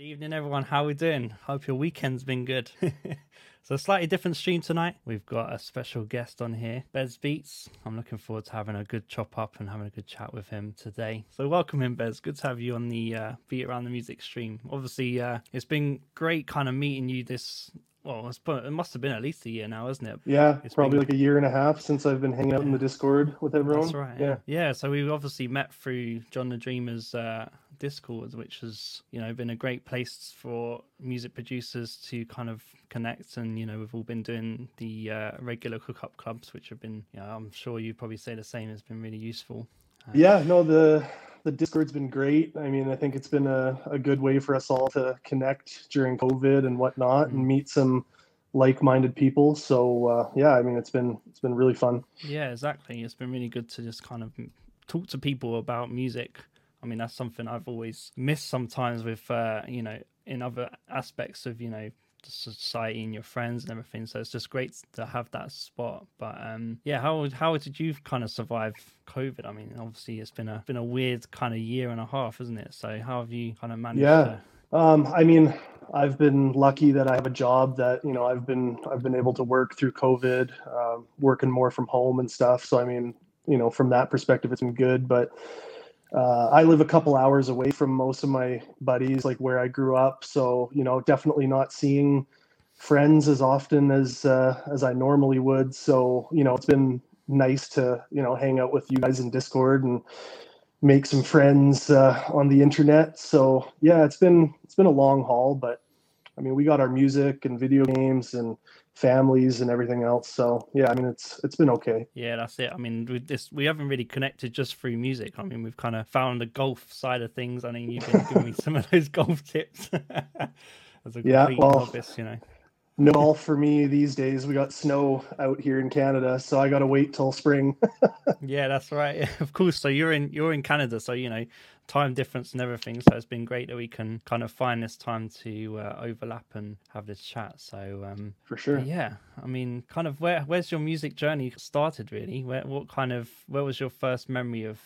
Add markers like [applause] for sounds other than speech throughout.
Good evening, everyone. How we doing? Hope your weekend's been good. [laughs] so, slightly different stream tonight. We've got a special guest on here, Bez Beatz. I'm looking forward to having a good chop up and having a good chat with him today. So, welcome in, Bez. Good to have you on the uh, Beat Around the Music stream. Obviously, uh, it's been great kind of meeting you this well, it must have been at least a year now, isn't it? Yeah, it's probably been... like a year and a half since I've been hanging out in the Discord with everyone. That's right. Yeah, yeah. So we've obviously met through John the Dreamer's uh, Discord, which has you know been a great place for music producers to kind of connect, and you know we've all been doing the uh, regular cook-up clubs, which have been, you know, I'm sure you probably say the same. Has been really useful. Uh, yeah, no, the the Discord's been great. I mean, I think it's been a, a good way for us all to connect during COVID and whatnot mm-hmm. and meet some like-minded people. So uh, yeah, I mean, it's been it's been really fun. Yeah, exactly. It's been really good to just kind of talk to people about music. I mean, that's something I've always missed sometimes with uh, you know in other aspects of you know the society and your friends and everything. So it's just great to have that spot. But um, yeah, how how did you kind of survive COVID? I mean, obviously it's been a been a weird kind of year and a half, isn't it? So how have you kind of managed? Yeah, to... um, I mean, I've been lucky that I have a job that you know I've been I've been able to work through COVID, uh, working more from home and stuff. So I mean, you know, from that perspective, it's been good, but uh, I live a couple hours away from most of my buddies, like where I grew up. So you know, definitely not seeing friends as often as uh, as I normally would. So you know, it's been nice to you know hang out with you guys in Discord and make some friends uh, on the internet. So yeah, it's been it's been a long haul, but I mean, we got our music and video games and families and everything else. So yeah, I mean it's it's been okay. Yeah, that's it. I mean, with this we haven't really connected just through music. I mean, we've kind of found the golf side of things. I mean, you've been giving me some of those [laughs] golf tips. [laughs] As a yeah, well, novice, you know. No golf for me these days. We got snow out here in Canada, so I got to wait till spring. [laughs] yeah, that's right. Of course. So you're in you're in Canada, so you know time difference and everything. So it's been great that we can kind of find this time to uh, overlap and have this chat. So um, for sure, yeah. I mean, kind of where where's your music journey started? Really, where what kind of where was your first memory of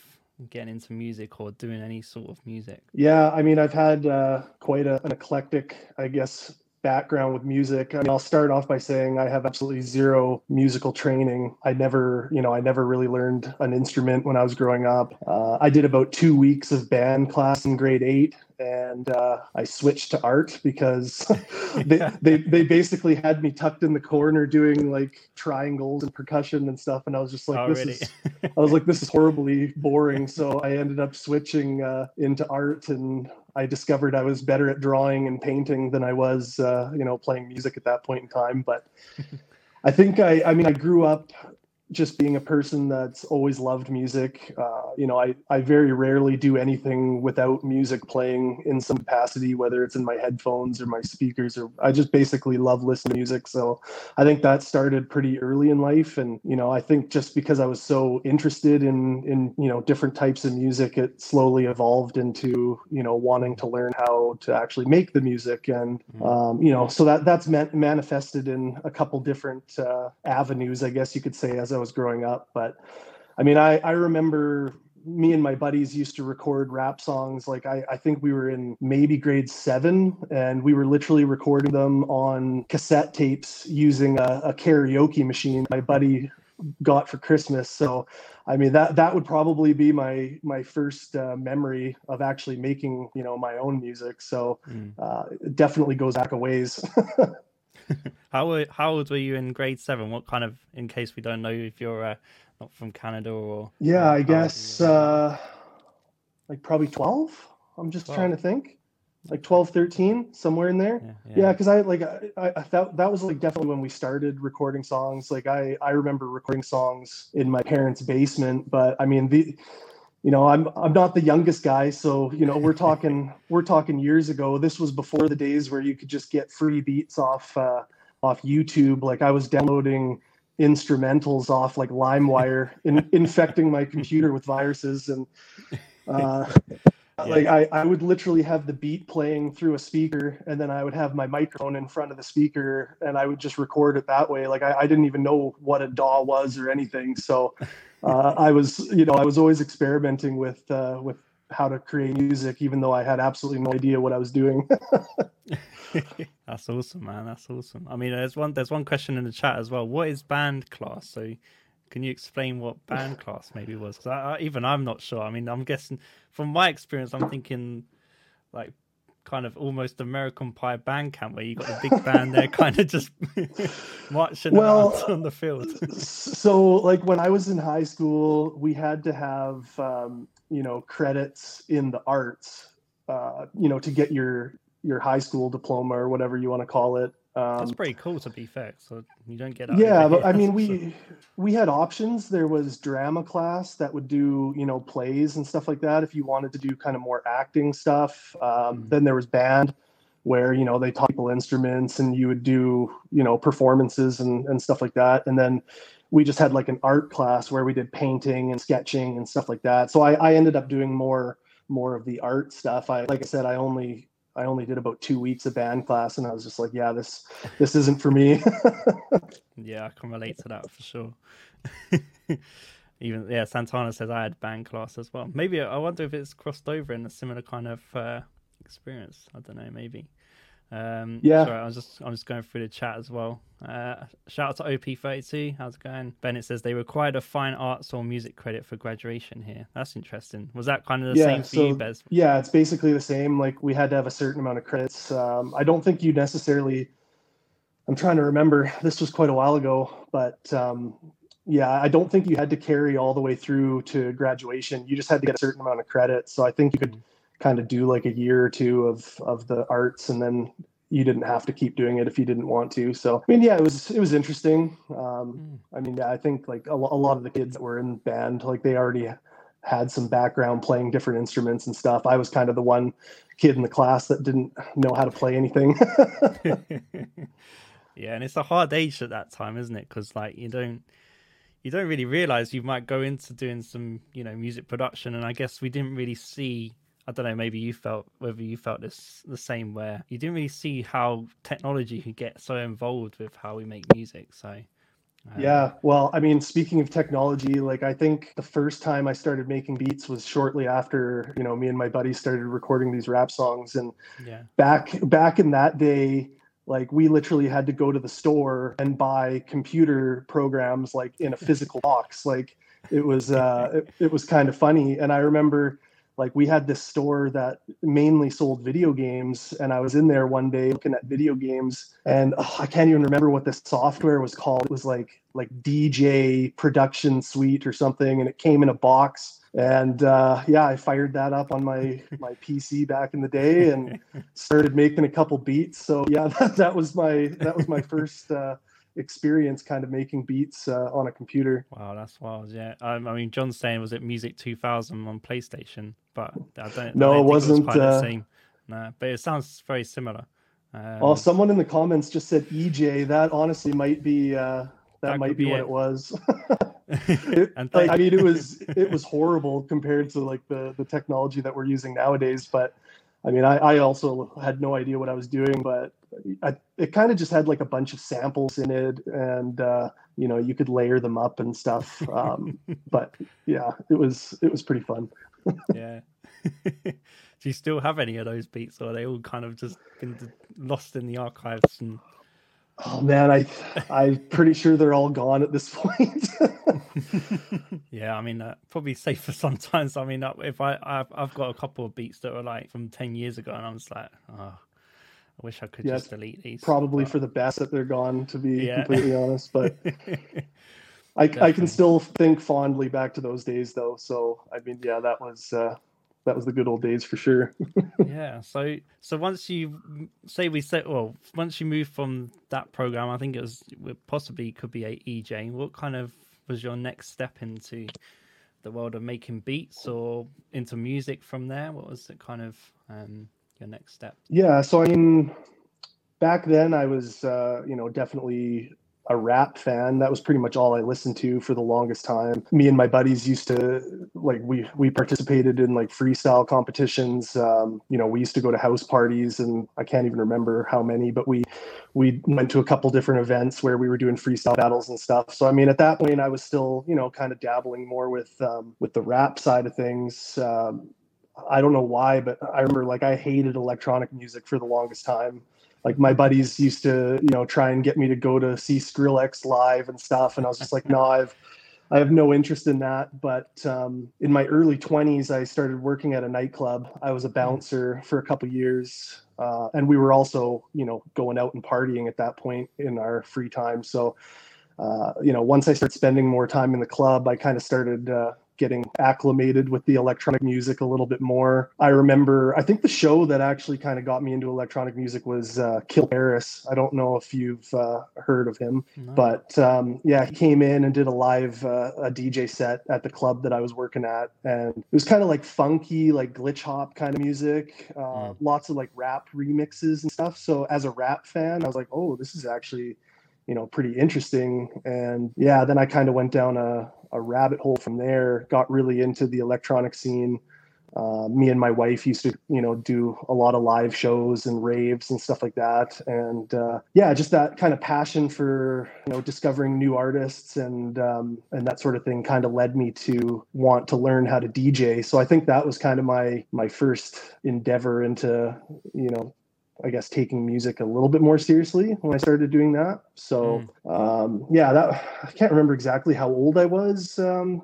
getting into music or doing any sort of music? Yeah, I mean, I've had uh, quite a, an eclectic, I guess, background with music. I mean, I'll start off by saying I have absolutely zero musical training. I never, you know, I never really learned an instrument when I was growing up. Uh, I did about two weeks of band class in grade eight, and uh, I switched to art because [laughs] they, [laughs] they they basically had me tucked in the corner doing like triangles and percussion and stuff, and I was just like, this is, [laughs] I was like, this is horribly boring. So I ended up switching uh, into art and I discovered I was better at drawing and painting than I was, uh, you know, playing music at that point in time. But [laughs] I think I, I mean, I grew up just being a person that's always loved music. Uh, you know, I, I very rarely do anything without music playing in some capacity, whether it's in my headphones or my speakers, or I just basically love listening to music. So I think that started pretty early in life. And, you know, I think just because I was so interested in, in, you know, different types of music, it slowly evolved into, you know, wanting to learn how to actually make the music. And, mm-hmm. um, you know, so that that's meant manifested in a couple different uh, avenues, I guess you could say, as I was growing up. But I mean, I, I remember me and my buddies used to record rap songs. Like I, I think we were in maybe grade seven, and we were literally recording them on cassette tapes using a, a karaoke machine my buddy got for Christmas. So, I mean that that would probably be my my first uh, memory of actually making you know my own music. So, mm. uh, it definitely goes back a ways. [laughs] [laughs] how how old were you in grade seven? What kind of, in case we don't know if you're uh, not from Canada or? Yeah, I guess uh, like probably twelve. I'm just 12. trying to think, like 12, 13, somewhere in there. Yeah, because yeah. I like I, I thought that was like definitely when we started recording songs. Like I I remember recording songs in my parents' basement, but I mean the you know i'm i'm not the youngest guy so you know we're [laughs] talking we're talking years ago. This was before the days where you could just get free beats off uh, off youtube. Like i was downloading instrumentals off like limewire [laughs] in, infecting my computer with viruses and uh, [laughs] yeah. like I, I would literally have the beat playing through a speaker and then i would have my microphone in front of the speaker and i would just record it that way. Like i, I didn't even know what a daw was or anything. So uh, I was, you know, I was always experimenting with uh, with how to create music, even though I had absolutely no idea what I was doing. [laughs] [laughs] That's awesome, man. That's awesome. I mean, there's one there's one question in the chat as well. What is band class? So, can you explain what band [laughs] class maybe was? Because even I'm not sure. I mean, I'm guessing from my experience, I'm thinking like kind of almost American Pie band camp where you got a big band there, [laughs] kind of just [laughs] marching well, on the field. so, like when I was in high school, we had to have um, you know credits in the arts, uh, you know, to get your your high school diploma or whatever you want to call it. Um, That's pretty cool to be fair. So you don't get yeah, but I mean we we had options. There was drama class that would do you know plays and stuff like that. If you wanted to do kind of more acting stuff, um, mm then there was band where you know they taught people instruments and you would do you know performances and and stuff like that. And then we just had like an art class where we did painting and sketching and stuff like that. So I, I ended up doing more more of the art stuff. I like I said, I only I only did about two weeks of band class, and I was just like, yeah, this this isn't for me. [laughs] yeah, I can relate to that for sure. [laughs] Even yeah, Santana says I had band class as well. Maybe I wonder if it's crossed over in a similar kind of uh, experience. I don't know, maybe. Um, yeah. Sorry, I was just I'm just going through the chat as well. Uh, shout out to OP32. How's it going? Bennett says they required a fine arts or music credit for graduation here. That's interesting. Was that kind of the yeah, same for you, Bez? Yeah, it's basically the same. Like we had to have a certain amount of credits. Um, I don't think you necessarily. I'm trying to remember. This was quite a while ago, but um, yeah, I don't think you had to carry all the way through to graduation. You just had to get a certain amount of credits. So I think you could mm-hmm kind of do like a year or two of of the arts and then you didn't have to keep doing it if you didn't want to. So i mean yeah it was it was interesting. Um mm. i mean yeah i think like a, a lot of the kids that were in band like they already had some background playing different instruments and stuff. I was kind of the one kid in the class that didn't know how to play anything. [laughs] [laughs] Yeah and it's a hard age at that time isn't it? Because like you don't you don't really realize you might go into doing some you know music production and i guess we didn't really see I don't know, maybe you felt whether you felt this the same where you didn't really see how technology could get so involved with how we make music. So um, yeah, well, I mean, speaking of technology, like I think the first time I started making beats was shortly after, you know, me and my buddies started recording these rap songs and yeah. back back in that day, like we literally had to go to the store and buy computer programs like in a [laughs] physical box. Like it was uh it, it was kind of funny and I remember like we had this store that mainly sold video games and i was in there one day looking at video games and oh, i can't even remember what the software was called. It was like like dj production suite or something and it came in a box. And uh, yeah i fired that up on my my pc back in the day and [laughs] started making a couple beats. So yeah [laughs] that, that was my that was my first uh, experience kind of making beats uh, on a computer. Wow, that's wild. Yeah, um, I mean, John's saying was it Music 2000 on PlayStation, but I don't. No, I don't it wasn't. It was uh, the same. No, but it sounds very similar. Um, well, someone in the comments just said eJay. That honestly might be uh, that, that might be, be what it, it was. [laughs] [laughs] it, like, I mean, it was [laughs] it was horrible compared to like the the technology that we're using nowadays. But I mean, I, I also had no idea what I was doing, but I, it kind of just had like a bunch of samples in it, and uh, you know, you could layer them up and stuff. Um, [laughs] but yeah, it was it was pretty fun. [laughs] yeah. [laughs] Do you still have any of those beats, or are they all kind of just been lost in the archives? And oh man, I I'm pretty sure they're all gone at this point. yeah, I mean, uh, probably safer sometimes. I mean, uh, if I I've, I've, got a couple of beats that are like from ten years ago, and I'm just like, oh, I wish I could yeah, just delete these. Probably but... for the best that they're gone, to be yeah. completely honest. But [laughs] I, I can still think fondly back to those days, though. So I mean, yeah, that was uh, that was the good old days for sure. [laughs] yeah. So so once you say we say well, once you move from that program, I think it was it possibly could be a eJay. What kind of was your next step into the world of making beats or into music from there? What was the kind of um, your next step? Yeah, so I mean, back then I was, uh, you know, definitely a rap fan. That was pretty much all I listened to for the longest time. Me and my buddies used to like we we participated in like freestyle competitions. Um, you know, we used to go to house parties, and I can't even remember how many, but we we went to a couple different events where we were doing freestyle battles and stuff. So I mean, at that point, I was still you know kind of dabbling more with um, with the rap side of things. Um, I don't know why, but I remember like I hated electronic music for the longest time. Like my buddies used to, you know, try and get me to go to see Skrillex live and stuff, and I was just like, no, I've I have no interest in that. But um, in my early 20s, I started working at a nightclub. I was a hmm. bouncer for a couple years. Uh, and we were also, you know, going out and partying at that point in our free time. So, uh, you know, once I started spending more time in the club, I kind of started uh, getting acclimated with the electronic music a little bit more. I remember, I think the show that actually kind of got me into electronic music was uh, Kill Paris. I don't know if you've uh, heard of him, no. but um, yeah, he came in and did a live uh, a DJ set at the club that I was working at, and it was kind of like funky, like glitch hop kind of music, mm. lots of like rap remixes and stuff. So as a rap fan, I was like, oh, this is actually you know pretty interesting and yeah then i kind of went down a, a rabbit hole from there got really into the electronic scene. Uh, me and my wife used to you know do a lot of live shows and raves and stuff like that. And uh, yeah just that kind of passion for you know discovering new artists and um, and that sort of thing kind of led me to want to learn how to dj so i think that was kind of my my first endeavor into you know I guess taking music a little bit more seriously when I started doing that. So mm. um, yeah, that I can't remember exactly how old I was, um,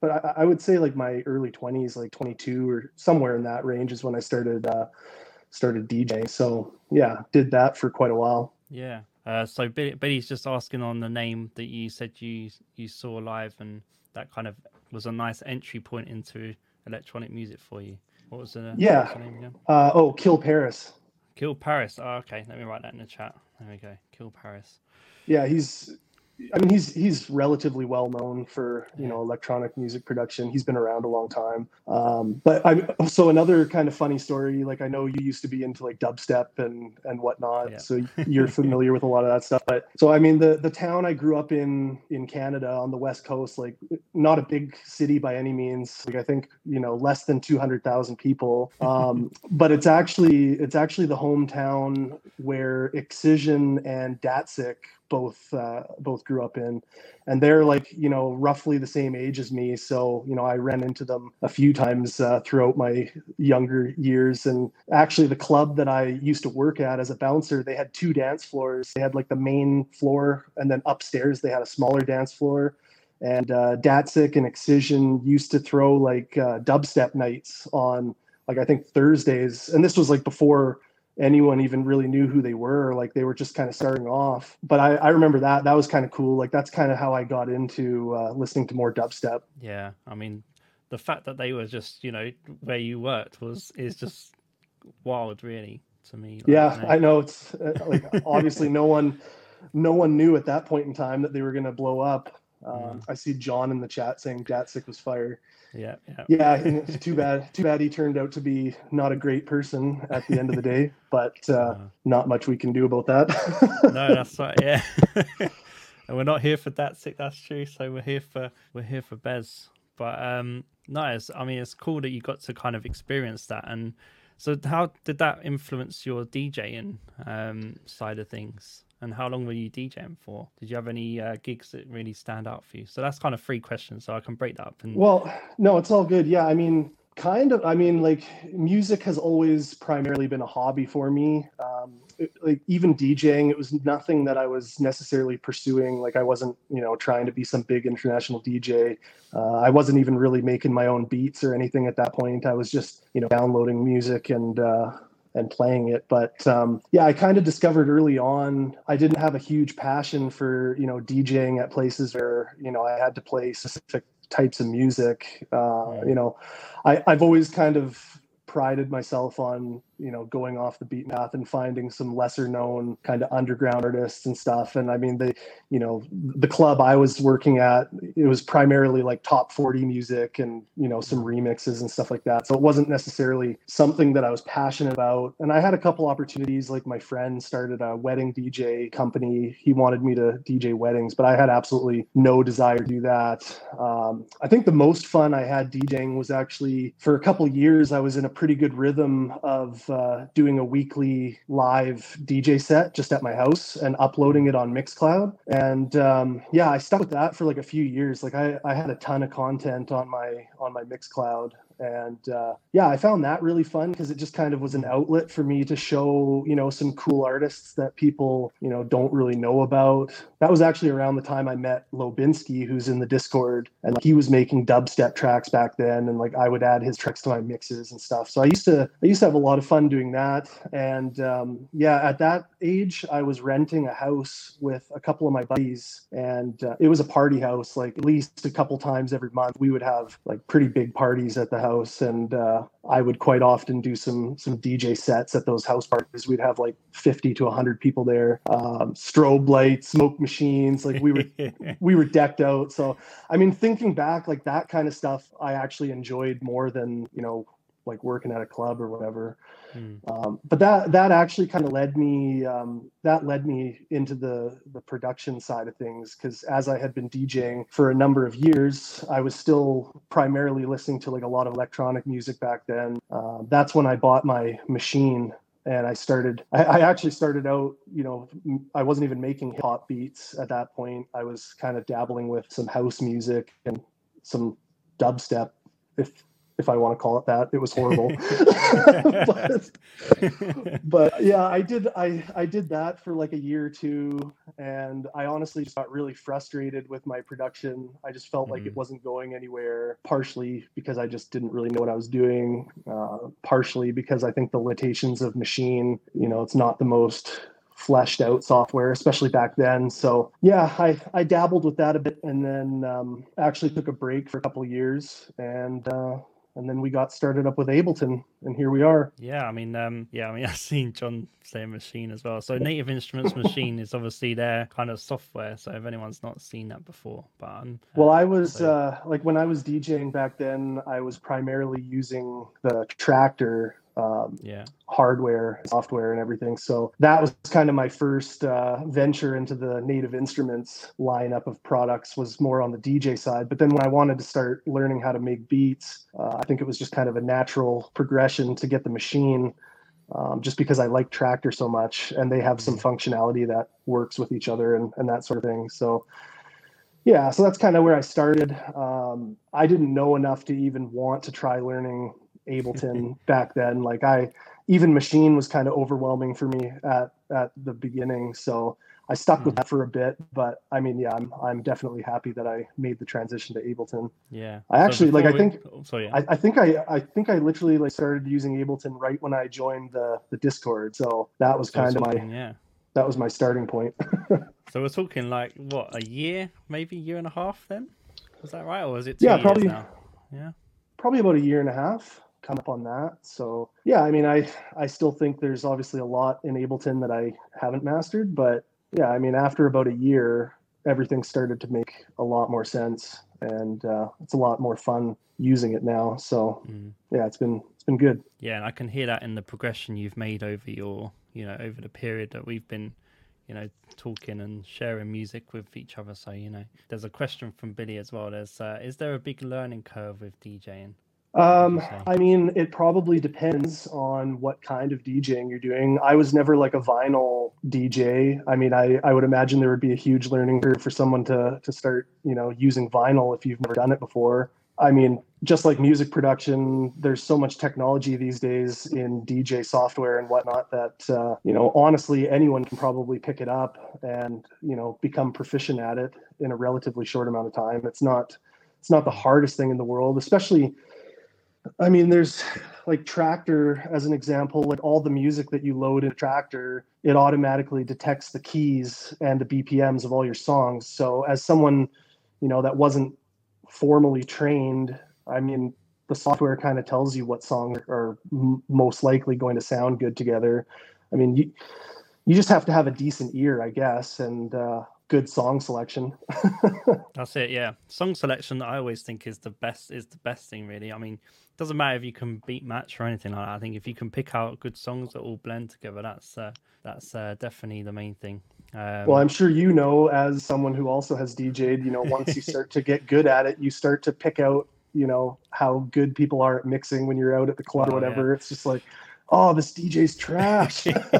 but I, I, would say like my early twenties, like 22 or somewhere in that range, is when I started uh, started DJing. So yeah, did that for quite a while. Yeah. Uh, so Billy's just asking on the name that you said you you saw live, and that kind of was a nice entry point into electronic music for you. What was the yeah? Was the name again? Uh, oh, Kill Paris. Kill Paris. Oh, okay. Let me write that in the chat. There we go. Kill Paris. Yeah, he's I mean, he's he's relatively well known for you know electronic music production. He's been around a long time. Um, but I so another kind of funny story. Like I know you used to be into like dubstep and and whatnot, yeah. so you're familiar with a lot of that stuff. But so I mean, the the town I grew up in in Canada on the west coast, like not a big city by any means. Like I think you know less than two hundred thousand people. Um, [laughs] but it's actually it's actually the hometown where Excision and Datsik both uh, both grew up in, and they're like you know roughly the same age as me. So you know I ran into them a few times uh, throughout my younger years. And actually, the club that I used to work at as a bouncer, they had two dance floors. They had like the main floor, and then upstairs they had a smaller dance floor. And uh, Datsik and Excision used to throw like uh, dubstep nights on like I think Thursdays, and this was like before anyone even really knew who they were like they were just kind of starting off. But i, I remember that that was kind of cool like that's kind of how i got into uh, listening to more dubstep. Yeah i mean the fact that they were just you know where you worked was is just wild really to me like, yeah you know. i know it's uh, like obviously no one no one knew at that point in time that they were going to blow up um, mm. i see john in the chat saying datsik was fire yeah, yeah. Yeah, too bad. Too bad he turned out to be not a great person at the end of the day, [laughs] but uh, uh, not much we can do about that. [laughs] no, that's right. Yeah, [laughs] and we're not here for Datsik. That's true. So we're here for we're here for Bez. But um, nice. I mean, it's cool that you got to kind of experience that. And so, how did that influence your DJing um, side of things? And how long were you DJing for? Did you have any uh, gigs that really stand out for you? So that's kind of three questions, so I can break that up. And... Well, no, it's all good. Yeah, I mean, kind of. I mean, like music has always primarily been a hobby for me. Um, it, like even DJing, it was nothing that I was necessarily pursuing. Like I wasn't, you know, trying to be some big international DJ. Uh, I wasn't even really making my own beats or anything at that point. I was just, you know, downloading music and uh, and playing it. But um, yeah, I kind of discovered early on I didn't have a huge passion for you know DJing at places where you know I had to play specific types of music. Uh, you know, I, I've always kind of prided myself on you know going off the beaten path and finding some lesser known kind of underground artists and stuff. And i mean the you know the club i was working at it was primarily like top 40 music and you know some remixes and stuff like that. So it wasn't necessarily something that i was passionate about. And i had a couple opportunities like my friend started a wedding dj company. He wanted me to dj weddings but i had absolutely no desire to do that. Um, i think the most fun i had djing was actually for a couple years i was in a pretty good rhythm of uh, doing a weekly live DJ set just at my house and uploading it on Mixcloud. And um, yeah, I stuck with that for like a few years. Like I, I had a ton of content on my on my Mixcloud and uh, yeah, I found that really fun because it just kind of was an outlet for me to show you know some cool artists that people you know don't really know about. That was actually around the time I met Lobinski, who's in the Discord, and like, he was making dubstep tracks back then, and like I would add his tracks to my mixes and stuff. So I used to I used to have a lot of fun doing that, and um, yeah, at that age, I was renting a house with a couple of my buddies, and uh, it was a party house. Like at least a couple times every month, we would have like pretty big parties at the house, and uh, I would quite often do some some DJ sets at those house parties. We'd have like fifty to hundred people there, um, strobe lights, smoke machines. Like we were [laughs] we were decked out. So I mean, thinking back, like that kind of stuff, I actually enjoyed more than you know like working at a club or whatever. Mm. Um, but that that actually kind of led me um, that led me into the the production side of things because as I had been DJing for a number of years, I was still primarily listening to like a lot of electronic music back then. Uh, that's when I bought my Maschine and I started. I, I, actually started out. You know, I wasn't even making hip hop beats at that point. I was kind of dabbling with some house music and some dubstep, if if I want to call it that. It was horrible. [laughs] [laughs] but, but, yeah, I did I I did that for like a year or two and I honestly just got really frustrated with my production. I just felt mm-hmm. like it mm-hmm. wasn't going anywhere, partially because I just didn't really know what I was doing, uh, partially because I think the limitations of Maschine, you know, it's not the most fleshed out software, especially back then. So yeah, I, I dabbled with that a bit and then um, actually took a break for a couple years and uh, and then we got started up with Ableton, and here we are. Yeah, I mean, um, yeah, I mean, [laughs] I've seen John say Maschine as well. So Native Instruments [laughs] Maschine is obviously their kind of software. So if anyone's not seen that before, but um, well, I was so... uh, like when I was DJing back then, I was primarily using the Traktor um, yeah. hardware software and everything. So that was kind of my first uh, venture into the native instruments lineup of products was more on the dj side. But then when i wanted to start learning how to make beats uh, i think it was just kind of a natural progression to get the Maschine um, just because i like Traktor so much and they have some mm-hmm. functionality that works with each other and, and that sort of thing. So yeah so that's kind of where i started. Um, i didn't know enough to even want to try learning Ableton [laughs] back then. Like I, even Maschine was kind of overwhelming for me at at the beginning. So I stuck with hmm. that for a bit. But I mean, yeah, I'm I'm definitely happy that I made the transition to Ableton. Yeah. I actually so like. I think. Oh, so yeah. I, I think I I think I literally like started using Ableton right when I joined the the Discord. So that was kind of my yeah. That was my starting point. [laughs] so we're talking like what a year, maybe year and a half. Then was that right, or was it? yeah, probably. Yeah. Probably about a year and a half come up on that. So yeah, I mean, I I still think there's obviously a lot in Ableton that I haven't mastered, but yeah, I mean, after about a year, everything started to make a lot more sense, and uh, it's a lot more fun using it now. So mm. yeah, it's been it's been good. Yeah, and I can hear that in the progression you've made over your you know over the period that we've been you know talking and sharing music with each other so you know there's a question from billy as well there's uh, is there a big learning curve with djing um, I mean, it probably depends on what kind of DJing you're doing. I was never like a vinyl DJ. I mean, I, I would imagine there would be a huge learning curve for someone to to start, you know, using vinyl if you've never done it before. I mean, just like music production, there's so much technology these days in DJ software and whatnot that uh, you know, honestly, anyone can probably pick it up and you know become proficient at it in a relatively short amount of time. It's not it's not the hardest thing in the world, especially I mean, there's like Traktor as an example, like all the music that you load in Traktor, it automatically detects the keys and the BPMs of all your songs. So as someone, you know, that wasn't formally trained, I mean, the software kind of tells you what songs are m- most likely going to sound good together. I mean, you you just have to have a decent ear, I guess, and uh, good song selection. [laughs] That's it. Yeah, song selection. I always think is the best. Is the best thing really. I mean, it doesn't matter if you can beat match or anything like that. I think if you can pick out good songs that all blend together, that's uh, that's uh, definitely the main thing. Um, well, I'm sure you know, as someone who also has DJed, you know, once you start to get good at it, you start to pick out, you know, how good people are at mixing when you're out at the club [laughs] oh, or whatever. Yeah. It's just like, oh, this DJ's trash. [laughs]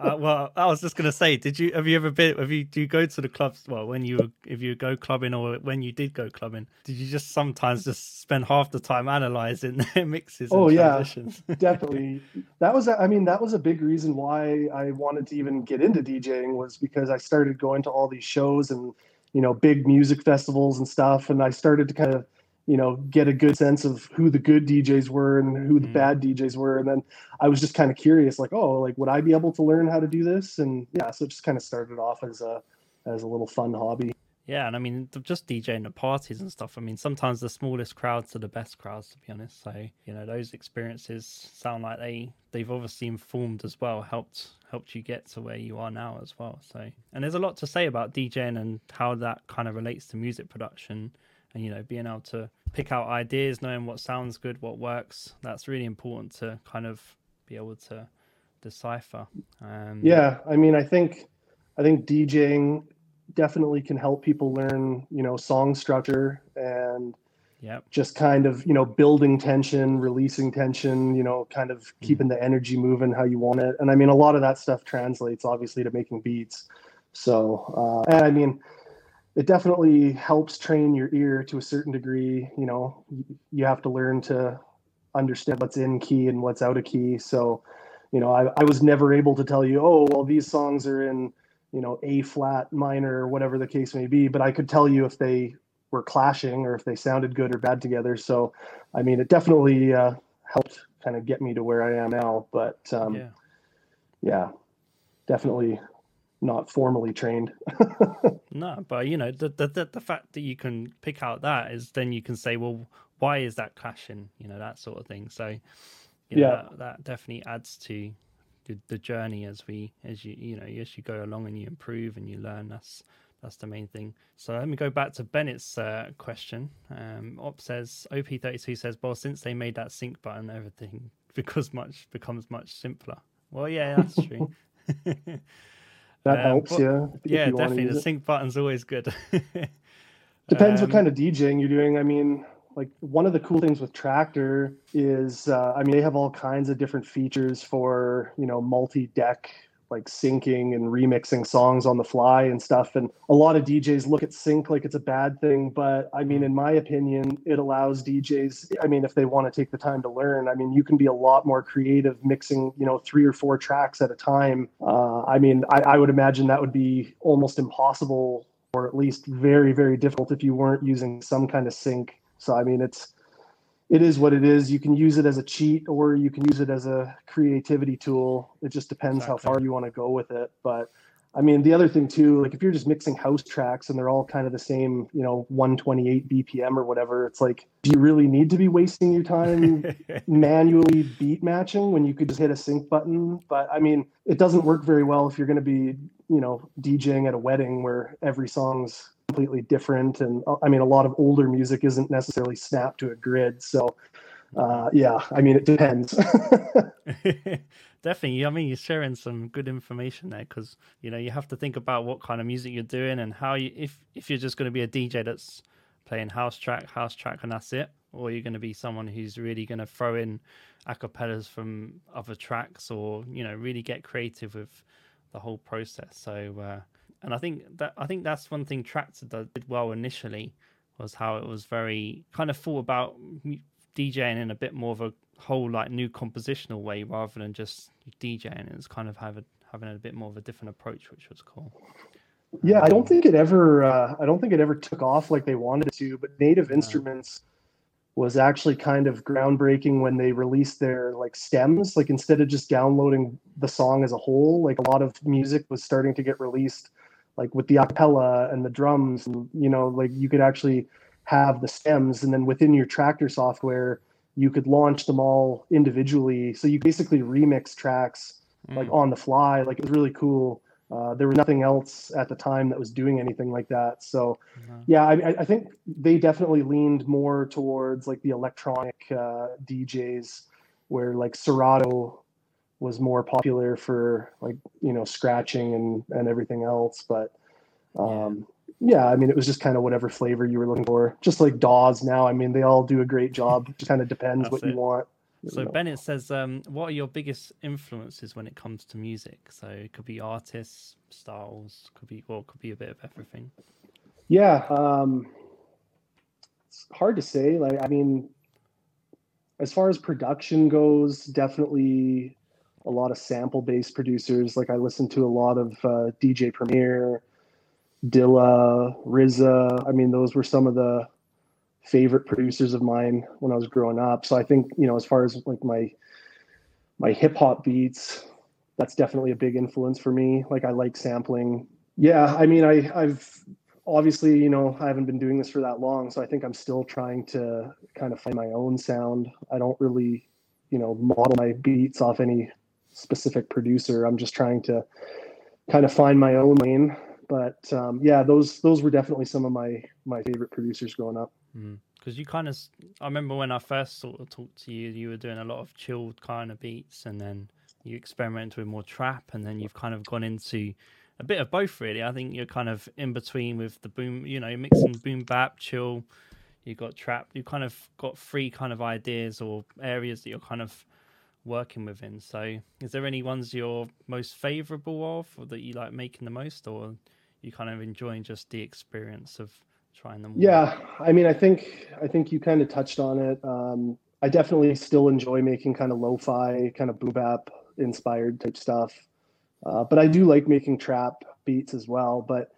uh, well, I was just gonna say, did you have you ever been? Have you do you go to the clubs? Well, when you if you go clubbing or when you did go clubbing, did you just sometimes just spend half the time analyzing [laughs] their mixes? Oh yeah, [laughs] definitely. That was I mean that was a big reason why I wanted to even get into DJing was because I started going to all these shows and you know big music festivals and stuff, and I started to kind of you know get a good sense of who the good DJs were and who the mm. bad DJs were. And then I was just kind of curious like oh like would I be able to learn how to do this? And yeah so it just kind of started off as a as a little fun hobby. Yeah and I mean just DJing at parties and stuff I mean sometimes the smallest crowds are the best crowds to be honest. So you know those experiences sound like they they've obviously informed as well helped helped you get to where you are now as well. So and there's a lot to say about DJing and how that kind of relates to music production and you know being able to pick out ideas, knowing what sounds good, what works. That's really important to kind of be able to decipher. Um, yeah, I mean, I think I think DJing definitely can help people learn, you know, song structure and yeah just kind of, you know, building tension, releasing tension, you know, kind of mm. keeping the energy moving how you want it. And I mean, a lot of that stuff translates obviously to making beats. So, uh, and I mean, it definitely helps train your ear to a certain degree. You know, you have to learn to understand what's in key and what's out of key. So, you know, I, I was never able to tell you, oh, well, these songs are in, you know, A flat minor whatever the case may be, but I could tell you if they were clashing or if they sounded good or bad together. So, I mean, it definitely uh, helped kind of get me to where I am now. But um, yeah. yeah, definitely not formally trained. [laughs] no, but you know the, the the fact that you can pick out that is then you can say, well, why is that clashing? You know that sort of thing. So you know, yeah, that, that, definitely adds to the, the journey as we as you you know as you go along and you improve and you learn. That's that's the main thing. So let me go back to Bennett's uh, question. Um, Op says OP32 says, well, since they made that sync button, everything [laughs] because much becomes much simpler. Well, yeah, that's true. [laughs] that um, helps. But, yeah. Yeah, definitely. The sync button's always good. [laughs] Depends um, what kind of DJing you're doing. I mean, like one of the cool things with Traktor is, uh, I mean, they have all kinds of different features for you know multi-deck like syncing and remixing songs on the fly and stuff. And a lot of DJs look at sync like it's a bad thing. But I mean, in my opinion, it allows DJs, I mean, if they want to take the time to learn, I mean, you can be a lot more creative mixing, you know, three or four tracks at a time. Uh, I mean, I, I would imagine that would be almost impossible or at least very, very difficult if you weren't using some kind of sync. So, I mean, it's, it is what it is. You can use it as a cheat or you can use it as a creativity tool. It just depends exactly. how far you want to go with it. But I mean, the other thing too, like if you're just mixing house tracks and they're all kind of the same, you know, 128 BPM or whatever, it's like, do you really need to be wasting your time [laughs] manually beat matching when you could just hit a sync button? But I mean, it doesn't work very well if you're going to be, you know, DJing at a wedding where every song's completely different. And uh, I mean, a lot of older music isn't necessarily snapped to a grid. So, uh, yeah, I mean, it depends. [laughs] [laughs] Definitely. I mean, you're sharing some good information there because you know you have to think about what kind of music you're doing and how you if if you're just going to be a DJ that's playing house track, house track, and that's it, or you're going to be someone who's really going to throw in acapellas from other tracks, or you know, really get creative with the whole process. So uh, and I think that I think that's one thing Traktor did well initially was how it was very kind of thought about DJing in a bit more of a whole like new compositional way rather than just DJing. It's kind of having having a bit more of a different approach, which was cool. Yeah, I don't think it ever. Uh, I don't think it ever took off like they wanted it to. But Native Instruments was actually kind of groundbreaking when they released their like stems. Like instead of just downloading the song as a whole, like a lot of music was starting to get released like with the acapella and the drums and you know like you could actually have the stems and then within your Traktor software you could launch them all individually so you basically remix tracks mm. like on the fly like it was really cool uh, there was nothing else at the time that was doing anything like that so mm-hmm. yeah I, I, think they definitely leaned more towards like the electronic uh, djs where like serato was more popular for like you know scratching and and everything else but um yeah i mean it was just kind of whatever flavor you were looking for just like daws now i mean they all do a great job it just kind of depends what it. you want So Bennett says, um, "What are your biggest influences when it comes to music?" So it could be artists, styles, could be, or could be a bit of everything. Yeah, um, it's hard to say. Like, I mean, as far as production goes, definitely a lot of sample-based producers. Like, I listen to a lot of uh, DJ Premier, Dilla, RZA. I mean, those were some of the favorite producers of mine when I was growing up. So I think, you know, as far as like my my hip hop beats, that's definitely a big influence for me. Like I like sampling. Yeah, I mean I I've obviously, you know, I haven't been doing this for that long, so I think I'm still trying to kind of find my own sound. I don't really, you know, model my beats off any specific producer. I'm just trying to kind of find my own lane. But um, yeah, those those were definitely some of my my favorite producers growing up. Because mm. you kind of, I remember when I first sort of talked to you, you were doing a lot of chilled kind of beats, and then you experimented with more trap, and then you've kind of gone into a bit of both, really. I think you're kind of in between with the boom, you know, mixing boom bap, chill. You got trap. You kind of got three kind of ideas or areas that you're kind of working within. So, is there any ones you're most favourable of, or that you like making the most, or you kind of enjoying just the experience of trying them? Yeah, I mean, I think I think you kind of touched on it. Um, I definitely still enjoy making kind of lo-fi, kind of boom bap inspired type stuff, uh, but I do like making trap beats as well. But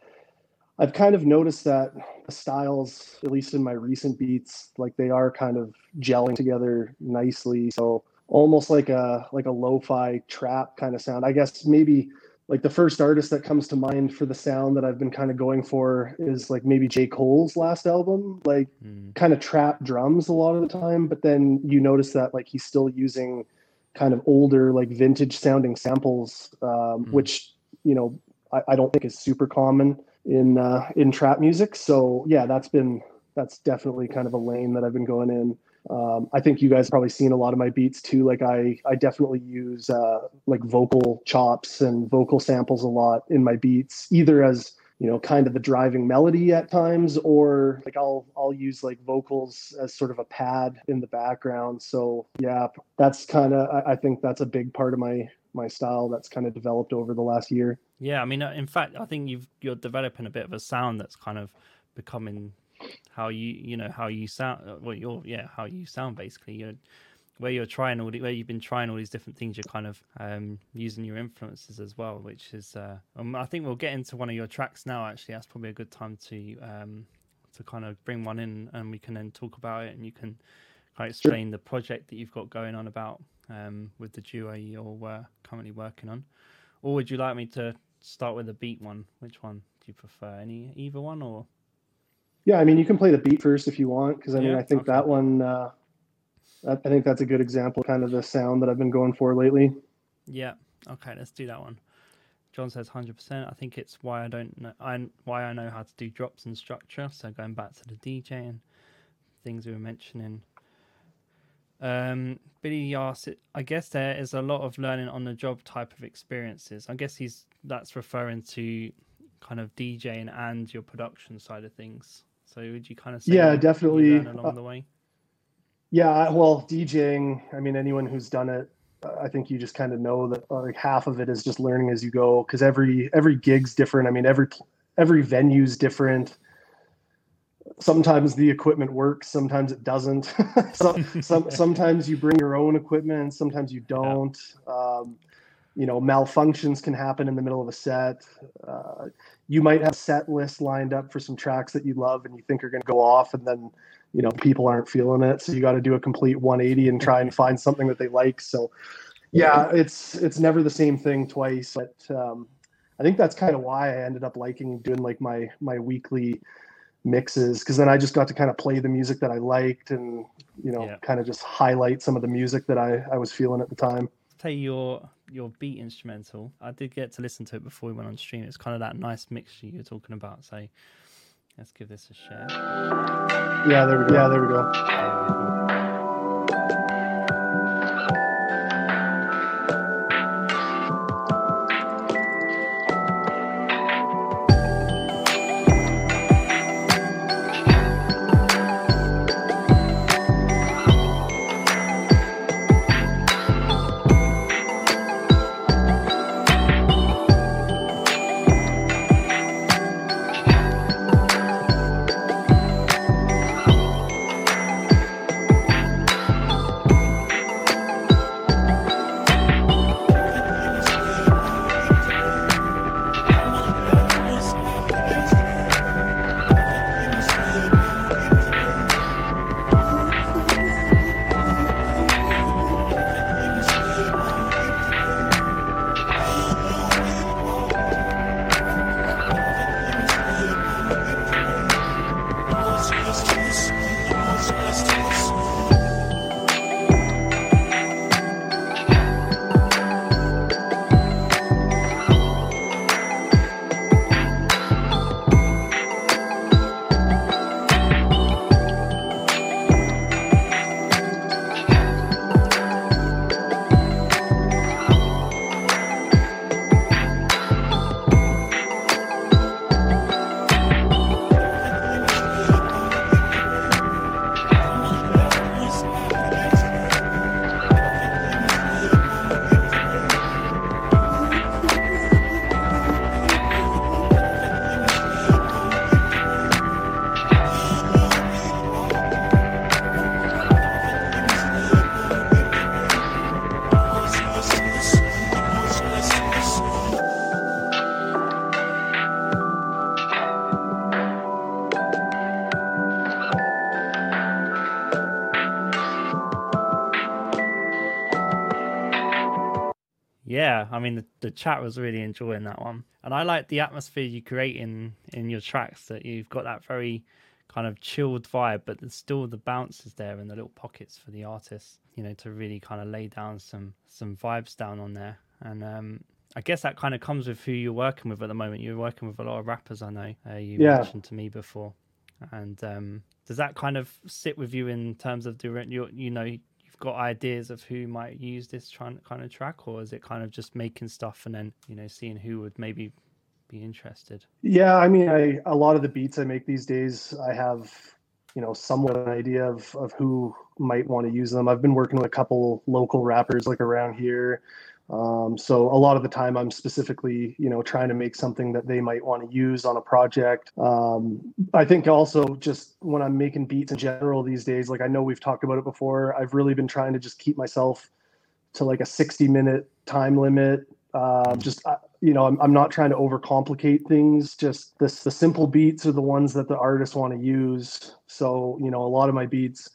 I've kind of noticed that the styles, at least in my recent beats, like they are kind of gelling together nicely. So almost like a like a lo-fi trap kind of sound. I guess maybe like the first artist that comes to mind for the sound that I've been kind of going for is like maybe J. Cole's last album, like mm. kind of trap drums a lot of the time. But then you notice that like he's still using kind of older, like vintage sounding samples, um, mm. which, you know, I, I, don't think is super common in uh, in trap music. So yeah, that's been that's definitely kind of a lane that I've been going in. Um, I think you guys probably seen a lot of my beats too. Like I, I definitely use uh, like vocal chops and vocal samples a lot in my beats, either as you know, kind of the driving melody at times, or like I'll I'll use like vocals as sort of a pad in the background. So yeah, that's kind of I, I think that's a big part of my my style that's kind of developed over the last year. Yeah, I mean, uh, in fact, I think you've you're developing a bit of a sound that's kind of becoming how you you know how you sound uh, well you're yeah how you sound basically. You're where you're trying all the, where you've been trying all these different things you're kind of um, using your influences as well which is uh, um, i think we'll get into one of your tracks now actually. That's probably a good time to um, to kind of bring one in and we can then talk about it and you can kind of explain the project that you've got going on about um, with the duo you're uh, currently working on. Or would you like me to start with the beat one? Which one do you prefer? Any either one or yeah, I mean, you can play the beat first if you want, because I mean, yeah, I think okay. that one, uh, I think that's a good example, kind of the sound that I've been going for lately. Yeah. Okay, let's do that one. John says 100%. I think it's why I don't know I, why I know how to do drops and structure. So going back to the DJ and things we were mentioning. Um, Billy asks, I guess there is a lot of learning on the job type of experiences. I guess he's that's referring to kind of DJing and your production side of things. So would you kind of say yeah, definitely along uh, the way? Yeah, well, DJing. I mean, anyone who's done it, I think you just kind of know that uh, like half of it is just learning as you go because every every gig's different. I mean, every every venue's different. Sometimes the equipment works, sometimes it doesn't. [laughs] some, some sometimes you bring your own equipment, sometimes you don't. Yeah. Um, you know malfunctions can happen in the middle of a set. Uh, you might have set list lined up for some tracks that you love and you think are going to go off and then you know people aren't feeling it. So you got to do a complete 180 and try and find something that they like. So yeah it's it's never the same thing twice but um, i think that's kind of why i ended up liking doing like my my weekly mixes because then i just got to kind of play the music that i liked and you know yeah. kind of just highlight some of the music that i i was feeling at the time. Tell you your your beat instrumental. I did get to listen to it before we went on stream. It's kind of that nice mixture you were talking about. So let's give this a share. Yeah, there we go. Yeah, there we go. I mean the, the chat was really enjoying that one, and I like the atmosphere you create in in your tracks. That you've got that very kind of chilled vibe, but there's still the bounces there and the little pockets for the artists, you know, to really kind of lay down some some vibes down on there. And um, I guess that kind of comes with who you're working with at the moment. You're working with a lot of rappers, I know. Uh, you yeah. mentioned to me before, and um, does that kind of sit with you in terms of doing you you know got ideas of who might use this kind of track, or is it kind of just making stuff and then you know seeing who would maybe be interested? Yeah, I mean, I a lot of the beats I make these days, I have you know somewhat an idea of of who might want to use them. I've been working with a couple local rappers like around here. Um, so a lot of the time I'm specifically, you know, trying to make something that they might want to use on a project. Um, I think also just when I'm making beats in general these days, like I know we've talked about it before, I've really been trying to just keep myself to like a 60 minute time limit. Um, just, uh, you know, I'm, I'm not trying to overcomplicate things. Just this, the simple beats are the ones that the artists want to use. So, you know, a lot of my beats,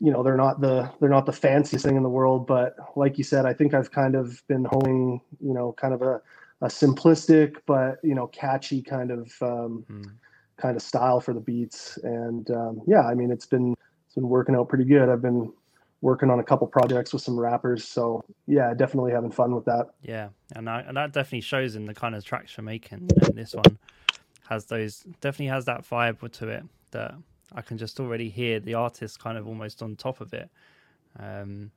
you know, they're not the they're not the fanciest thing in the world, but like you said, I think I've kind of been honing, you know, kind of a, a simplistic but you know catchy kind of um, mm. kind of style for the beats. And um, yeah, I mean, it's been it's been working out pretty good. I've been working on a couple projects with some rappers. So yeah, definitely having fun with that. Yeah, and I, and that definitely shows in the kind of tracks you're making. And this one has those definitely has that vibe to it that I can just already hear the artist kind of almost on top of it, um,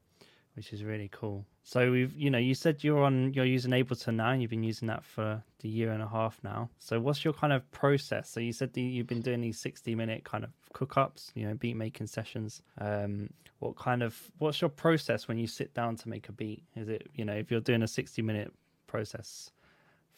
which is really cool. So we've, you know, you said you're on, you're using Ableton now, and you've been using that for the year and a half now. So what's your kind of process? So you said you've been doing these sixty minute kind of cook ups, you know, beat making sessions. Um, what kind of, what's your process when you sit down to make a beat? Is it, you know, if you're doing a sixty minute process?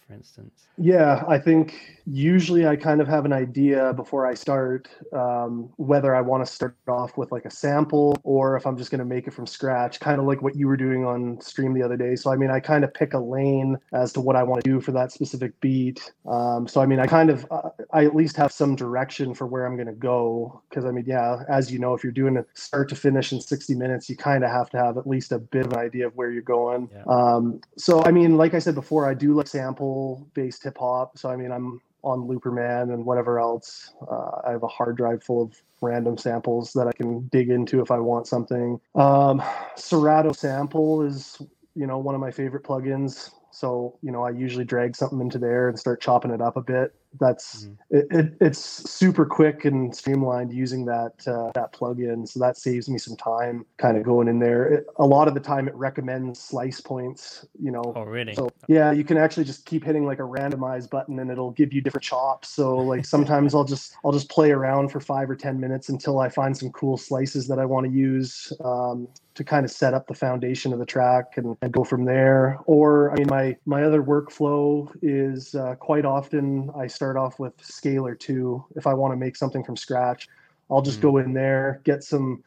For instance? Yeah, I think usually I kind of have an idea before I start um, whether I want to start off with like a sample or if I'm just going to make it from scratch, kind of like what you were doing on stream the other day. So, I mean, I kind of pick a lane as to what I want to do for that specific beat. Um, so, I mean, I kind of, uh, I at least have some direction for where I'm going to go. Because, I mean, yeah, as you know, if you're doing a start to finish in 60 minutes, you kind of have to have at least a bit of an idea of where you're going. Yeah. Um, so, I mean, like I said before, I do like sample based hip hop. So I mean, I'm on Looperman and whatever else. Uh, I have a hard drive full of random samples that I can dig into if I want something. Um, Serato Sample is you know one of my favorite plugins. So you know I usually drag something into there and start chopping it up a bit that's mm-hmm. it, it, it's super quick and streamlined using that uh, that plugin. So that saves me some time kind of going in there. It, a lot of the time it recommends slice points you know. Oh really? So yeah you can actually just keep hitting like a randomize button and it'll give you different chops. So like sometimes i'll just i'll just play around for five or ten minutes until i find some cool slices that i want to use um, to kind of set up the foundation of the track and, and, go from there. Or I mean, my my other workflow is uh, quite often I start off with Scaler two if I want to make something from scratch. I'll just mm-hmm. go in there, get some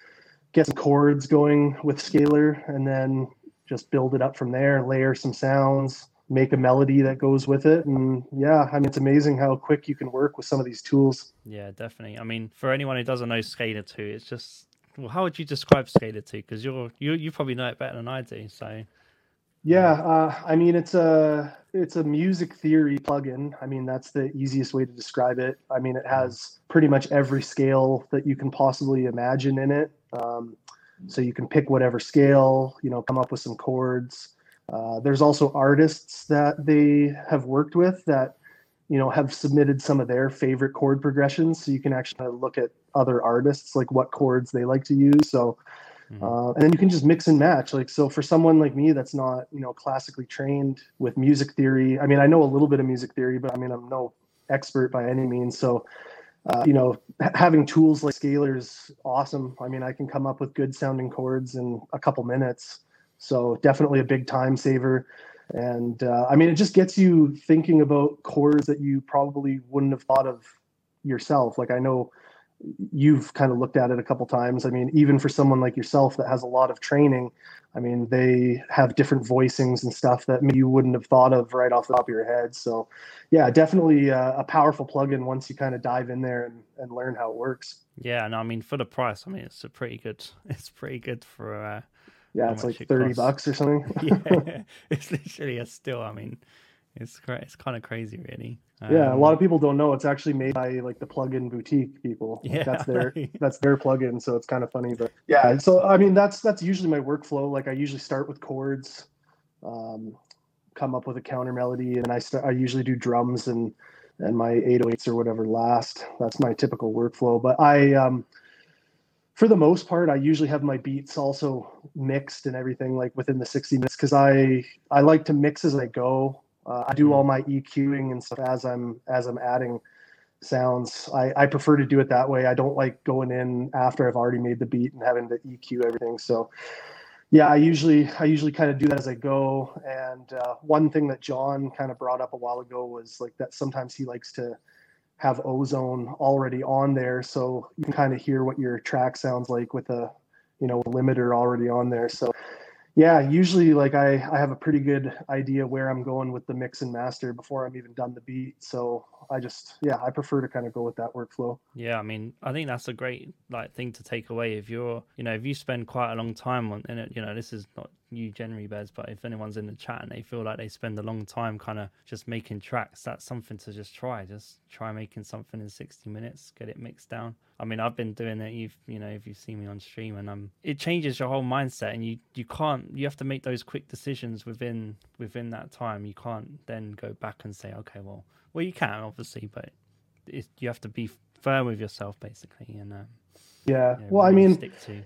get some chords going with Scaler, and then just build it up from there. Layer some sounds, make a melody that goes with it, and yeah, I mean it's amazing how quick you can work with some of these tools. Yeah, definitely. I mean, for anyone who doesn't know Scaler two, it's just well, how would you describe Scaler two? Because you're you you probably know it better than I do. So yeah, uh, I mean it's a it's a music theory plugin. I mean that's the easiest way to describe it. I mean it has pretty much every scale that you can possibly imagine in it. Um, so you can pick whatever scale, you know, come up with some chords. Uh, there's also artists that they have worked with that you know have submitted some of their favorite chord progressions so you can actually look at other artists like what chords they like to use so mm-hmm. uh, and then you can just mix and match. Like so for someone like me that's not you know classically trained with music theory i mean i know a little bit of music theory but i mean i'm no expert by any means. So uh, you know having tools like Scaler's awesome. I mean i can come up with good sounding chords in a couple minutes. So definitely a big time saver. And uh, I mean, it just gets you thinking about chords that you probably wouldn't have thought of yourself. Like I know you've kind of looked at it a couple times. I mean, even for someone like yourself that has a lot of training, I mean, they have different voicings and stuff that maybe you wouldn't have thought of right off the top of your head. So, yeah, definitely uh, a powerful plugin once you kind of dive in there and, and learn how it works. Yeah, and I mean, for the price, I mean, it's a pretty good. [laughs] It's pretty good for uh, Yeah, it's like it 30 costs. bucks or [laughs] something. yeah, [laughs] it's literally a still. I mean, it's it's kind of crazy, really. Um, yeah, a lot of um, people don't know it's actually made by like the plugin boutique people. Yeah, that's their [laughs] that's their plugin, so it's kind of funny. But yeah, so I mean that's that's usually my workflow. Like I usually start with chords, um, come up with a counter melody, and I start, I usually do drums and and my 808s or whatever last. That's my typical workflow. But I um, for the most part, I usually have my beats also mixed and everything like within the 60 minutes because I I like to mix as I go. Uh, I do all my EQing and stuff as I'm as I'm adding sounds. I, I prefer to do it that way. I don't like going in after I've already made the beat and having to EQ everything. So yeah, I usually I usually kind of do that as I go. And uh, one thing that John kind of brought up a while ago was like that sometimes he likes to have ozone already on there, so you can kind of hear what your track sounds like with a you know limiter already on there. So yeah, usually like I, I have a pretty good idea where I'm going with the mix and master before I'm even done the beat. So I just yeah, I prefer to kind of go with that workflow. Yeah, I mean, I think that's a great like thing to take away if you're you know if you spend quite a long time on in it. You know, this is not you generally Bez, but if anyone's in the chat and they feel like they spend a long time kind of just making tracks, that's something to just try. Just try making something in 60 minutes, get it mixed down. I mean, I've been doing it. You've, you know, if you've seen me on stream, and um, it changes your whole mindset, and you you can't. You have to make those quick decisions within within that time. You can't then go back and say, okay, well, well, you can obviously, but you have to be firm with yourself, basically, and um, yeah. Know, well, really I mean, stick to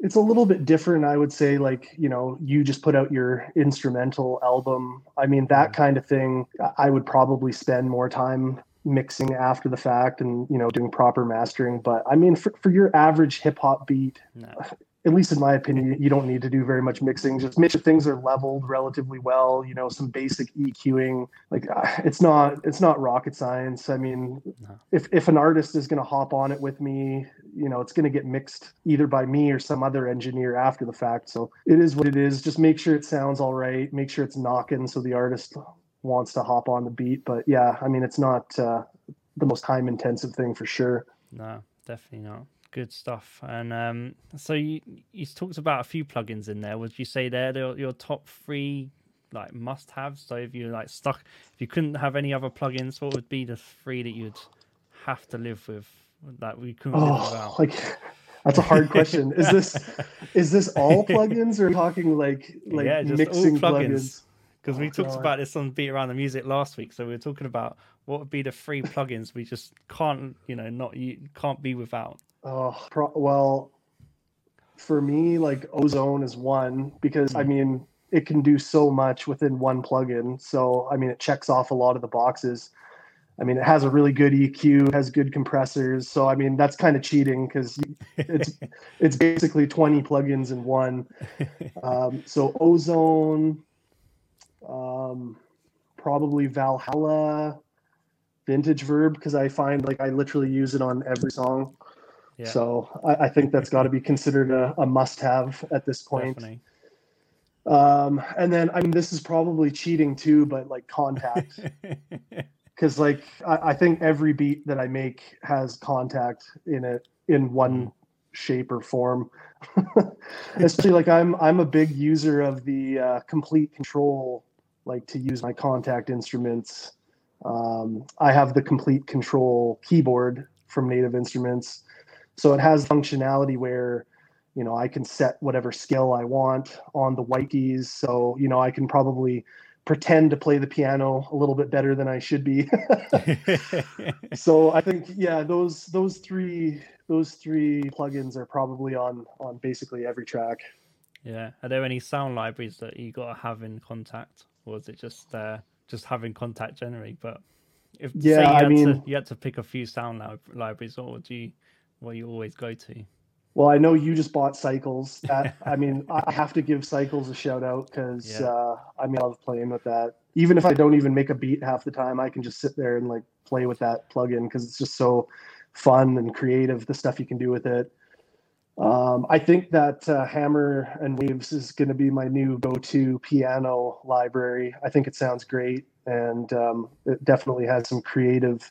it's a little bit different i would say like you know you just put out your instrumental album. I mean that kind of thing i would probably spend more time mixing after the fact and you know doing proper mastering. But i mean for, for your average hip hop beat no [laughs] at least in my opinion, you don't need to do very much mixing. Just make sure things are leveled relatively well. You know, some basic EQing. Like uh, it's not it's not rocket science. I mean, no. if if an artist is going to hop on it with me, you know, it's going to get mixed either by me or some other engineer after the fact. So it is what it is. Just make sure it sounds all right. Make sure it's knocking so the artist wants to hop on the beat. But yeah, I mean, it's not uh, the most time intensive thing for sure. No, definitely not good stuff. And um, so you you talked about a few plugins in there. Would you say they're your, your top three like must have? So if you're like stuck, if you couldn't have any other plugins, what would be the three that you'd have to live with that we couldn't oh, live without? Like that's a hard question. is this [laughs] is this all plugins or talking like like yeah, mixing plugins? Because oh, we talked God. about this on Beat Around the Music last week, so we were talking about what would be the three plugins we just can't, you know, not you can't be without. Oh, pro- well, for me, like Ozone is one because I hmm. mean it can do so much within one plugin. So I mean it checks off a lot of the boxes. I mean it has a really good EQ, has good compressors. So I mean that's kind of cheating because it's [laughs] it's basically 20 plugins in one. [laughs] Um, so Ozone, um, probably Valhalla, Vintage Verb because I find like I literally use it on every song. So I, I, think that's got to be considered a, a must-have at this point. Definitely. Um, and then I mean, this is probably cheating too, but like Kontakt, [laughs] because like I, I, think every beat that I make has Kontakt in it in one mm. shape or form. [laughs] Especially like I'm I'm a big user of the uh, Komplete Kontrol, like to use my Kontakt instruments. Um, I have the Komplete Kontrol keyboard from Native Instruments so it has functionality where, you know, I can set whatever skill I want on the white keys. So, you know, I can probably pretend to play the piano a little bit better than I should be. [laughs] so I think yeah, those those three those three plugins are probably on on basically every track. Yeah. Are there any sound libraries that you got to have in Kontakt, or is it just uh, just having Kontakt generally? But if yeah, I mean, to, you had to pick a few sound libraries, or do you what you always go to? Well, I know you just bought Cycles. That, [laughs] I mean, I have to give Cycles a shout out because yeah. uh, I mean, I love playing with that. Even if I don't even make a beat half the time, I can just sit there and like play with that plugin because it's just so fun and creative. The stuff you can do with it. Um, I think that uh, Hammer and Waves is going to be my new go-to piano library. I think it sounds great, and um, it definitely has some creative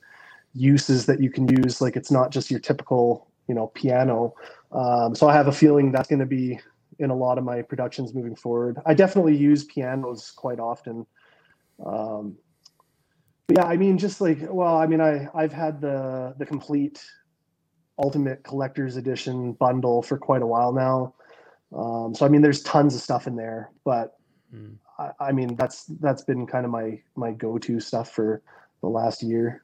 uses that you can use. Like it's not just your typical, you know, piano. Um, so I have a feeling that's going to be in a lot of my productions moving forward. I definitely use pianos quite often. Um, yeah, I mean, just like well, I mean, I I've had the the Komplete ultimate collector's edition bundle for quite a while now. Um, so I mean, there's tons of stuff in there, but mm. I, I, mean, that's that's been kind of my my go-to stuff for the last year.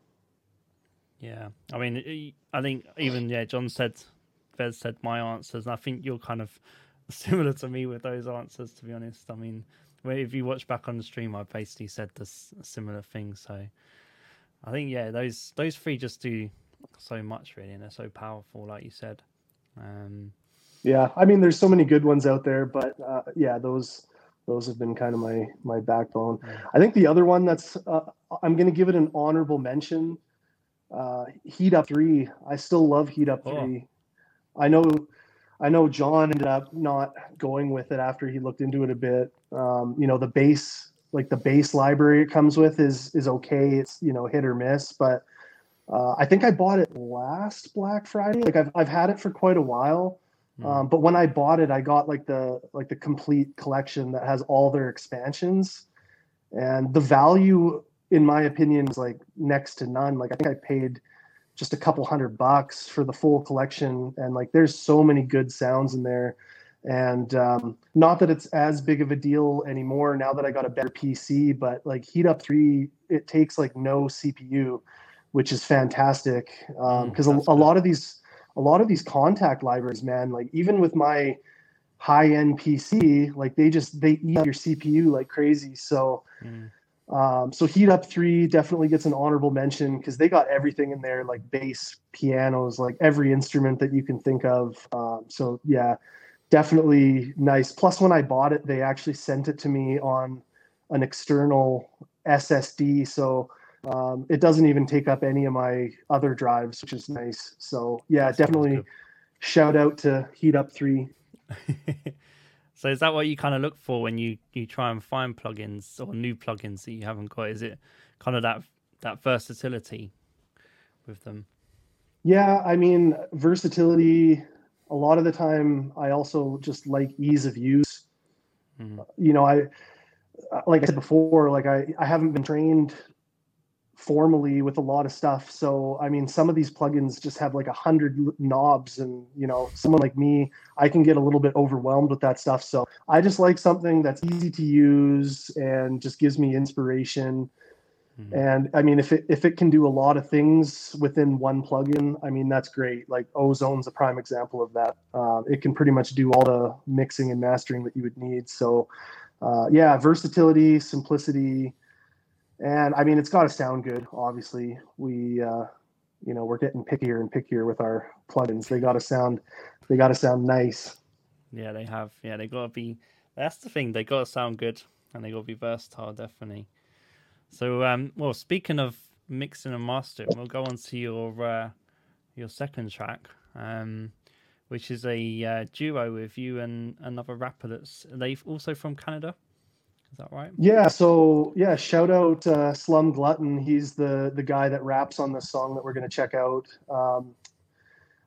Yeah, I mean, I think even yeah, John said, Bez said my answers, and I think you're kind of [laughs] similar to me with those answers. To be honest, I mean, if you watch back on the stream, I basically said this similar thing. So I think yeah, those those three just do so much really, and they're so powerful, like you said. Um, yeah, I mean, there's so many good ones out there, but uh, yeah, those those have been kind of my my backbone. I think the other one that's uh, I'm going to give it an honorable mention. Uh, Heat Up Three. I still love Heat Up oh. Three. I know, I know. John ended up not going with it after he looked into it a bit. Um, you know, the base, like the base library it comes with, is is okay. It's you know hit or miss, but uh, I think I bought it last Black Friday. Like I've I've had it for quite a while Mm. Um, but when I bought it, I got like the like the complete collection that has all their expansions, and the value, in my opinion, is like next to none. Like I think I paid just a couple hundred bucks for the full collection, and like there's so many good sounds in there. And um, not that it's as big of a deal anymore now that I got a better PC, but like Heat Up Three, it takes like no CPU, which is fantastic because um, mm, a, a lot of these a lot of these Kontakt libraries, man, like even with my high end PC, like they just they eat your CPU like crazy. So mm. Um, so Heat Up Three definitely gets an honorable mention because they got everything in there, like bass, pianos, like every instrument that you can think of. Um, so yeah, definitely nice. Plus, when I bought it, they actually sent it to me on an external SSD. So um, it doesn't even take up any of my other drives, which is nice. So yeah, That's definitely shout out to Heat Up Three. [laughs] so is that what you kind of look for when you you try and find plugins or new plugins that you haven't got? Is it kind of that that versatility with them? Yeah, I mean versatility. A lot of the time, I also just like ease of use. Mm-hmm. You know, I like I said before, like I I haven't been trained formally with a lot of stuff. So I mean, some of these plugins just have like a hundred knobs, and you know, someone like me, I can get a little bit overwhelmed with that stuff. So I just like something that's easy to use and just gives me inspiration. Mm-hmm. And I mean, if it if it can do a lot of things within one plugin, I mean that's great. Like Ozone's a prime example of that. Uh, it can pretty much do all the mixing and mastering that you would need. So, uh, yeah, versatility, simplicity, and I mean, it's got to sound good. Obviously, we, uh, you know, we're getting pickier and pickier with our plugins. They got to sound, they got to sound nice. Yeah, they have. Yeah, they got to be. That's the thing. They got to sound good, and they got to be versatile. Definitely. So, um, well, speaking of mixing and mastering, we'll go on to your uh, your second track, um, which is a uh, duo with you and another rapper that's they've also from Canada. Is that right? Yeah. So yeah, shout out uh, Slum Glutton. He's the the guy that raps on this song that we're going to check out. Um,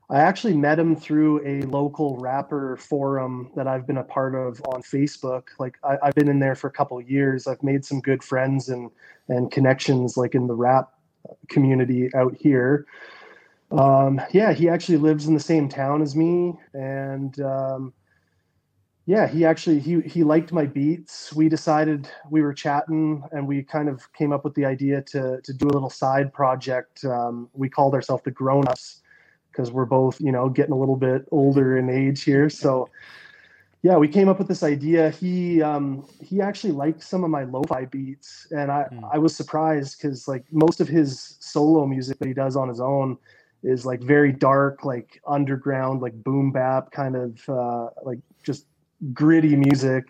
I actually met him through a local rapper forum that I've been a part of on Facebook. Like I, have been in there for a couple years. I've made some good friends and and connections like in the rap community out here. Um, yeah, he actually lives in the same town as me, and um, yeah he actually he he liked my beats. We decided we were chatting and we kind of came up with the idea to to do a little side project. Um, we called ourselves the grown-ups because we're both you know getting a little bit older in age here. So yeah we came up with this idea. He um, he actually liked some of my lo-fi beats. And i mm. i was surprised because like most of his solo music that he does on his own is like very dark like underground like boom bap kind of uh, like just gritty music.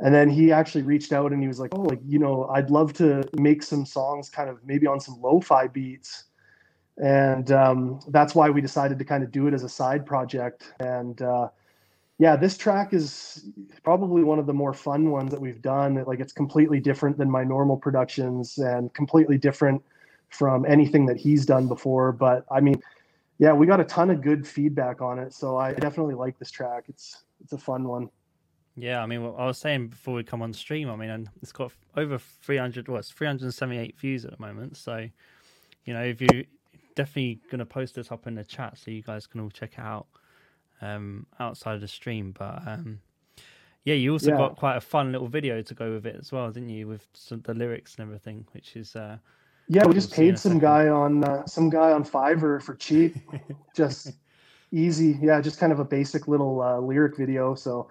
And then he actually reached out and he was like, "Oh, like you know, I'd love to make some songs, kind of maybe on some lo-fi beats." And um, that's why we decided to kind of do it as a side project. And uh, yeah, this track is probably one of the more fun ones that we've done. Like it's completely different than my normal productions and completely different from anything that he's done before. But I mean, yeah, we got a ton of good feedback on it. So I definitely like this track. It's it's a fun one. Yeah, I mean, I was saying before we come on stream, I mean, it's got over 300, well, it's 378 views at the moment. So, you know, if you definitely going to post this up in the chat so you guys can all check it out um, outside of the stream. But um, yeah, you also yeah. got quite a fun little video to go with it as well, didn't you? With some, the lyrics and everything, which is uh, yeah, we just paid some guy on uh, some guy on Fiverr for cheap, [laughs] just easy. Yeah, just kind of a basic little uh, lyric video. So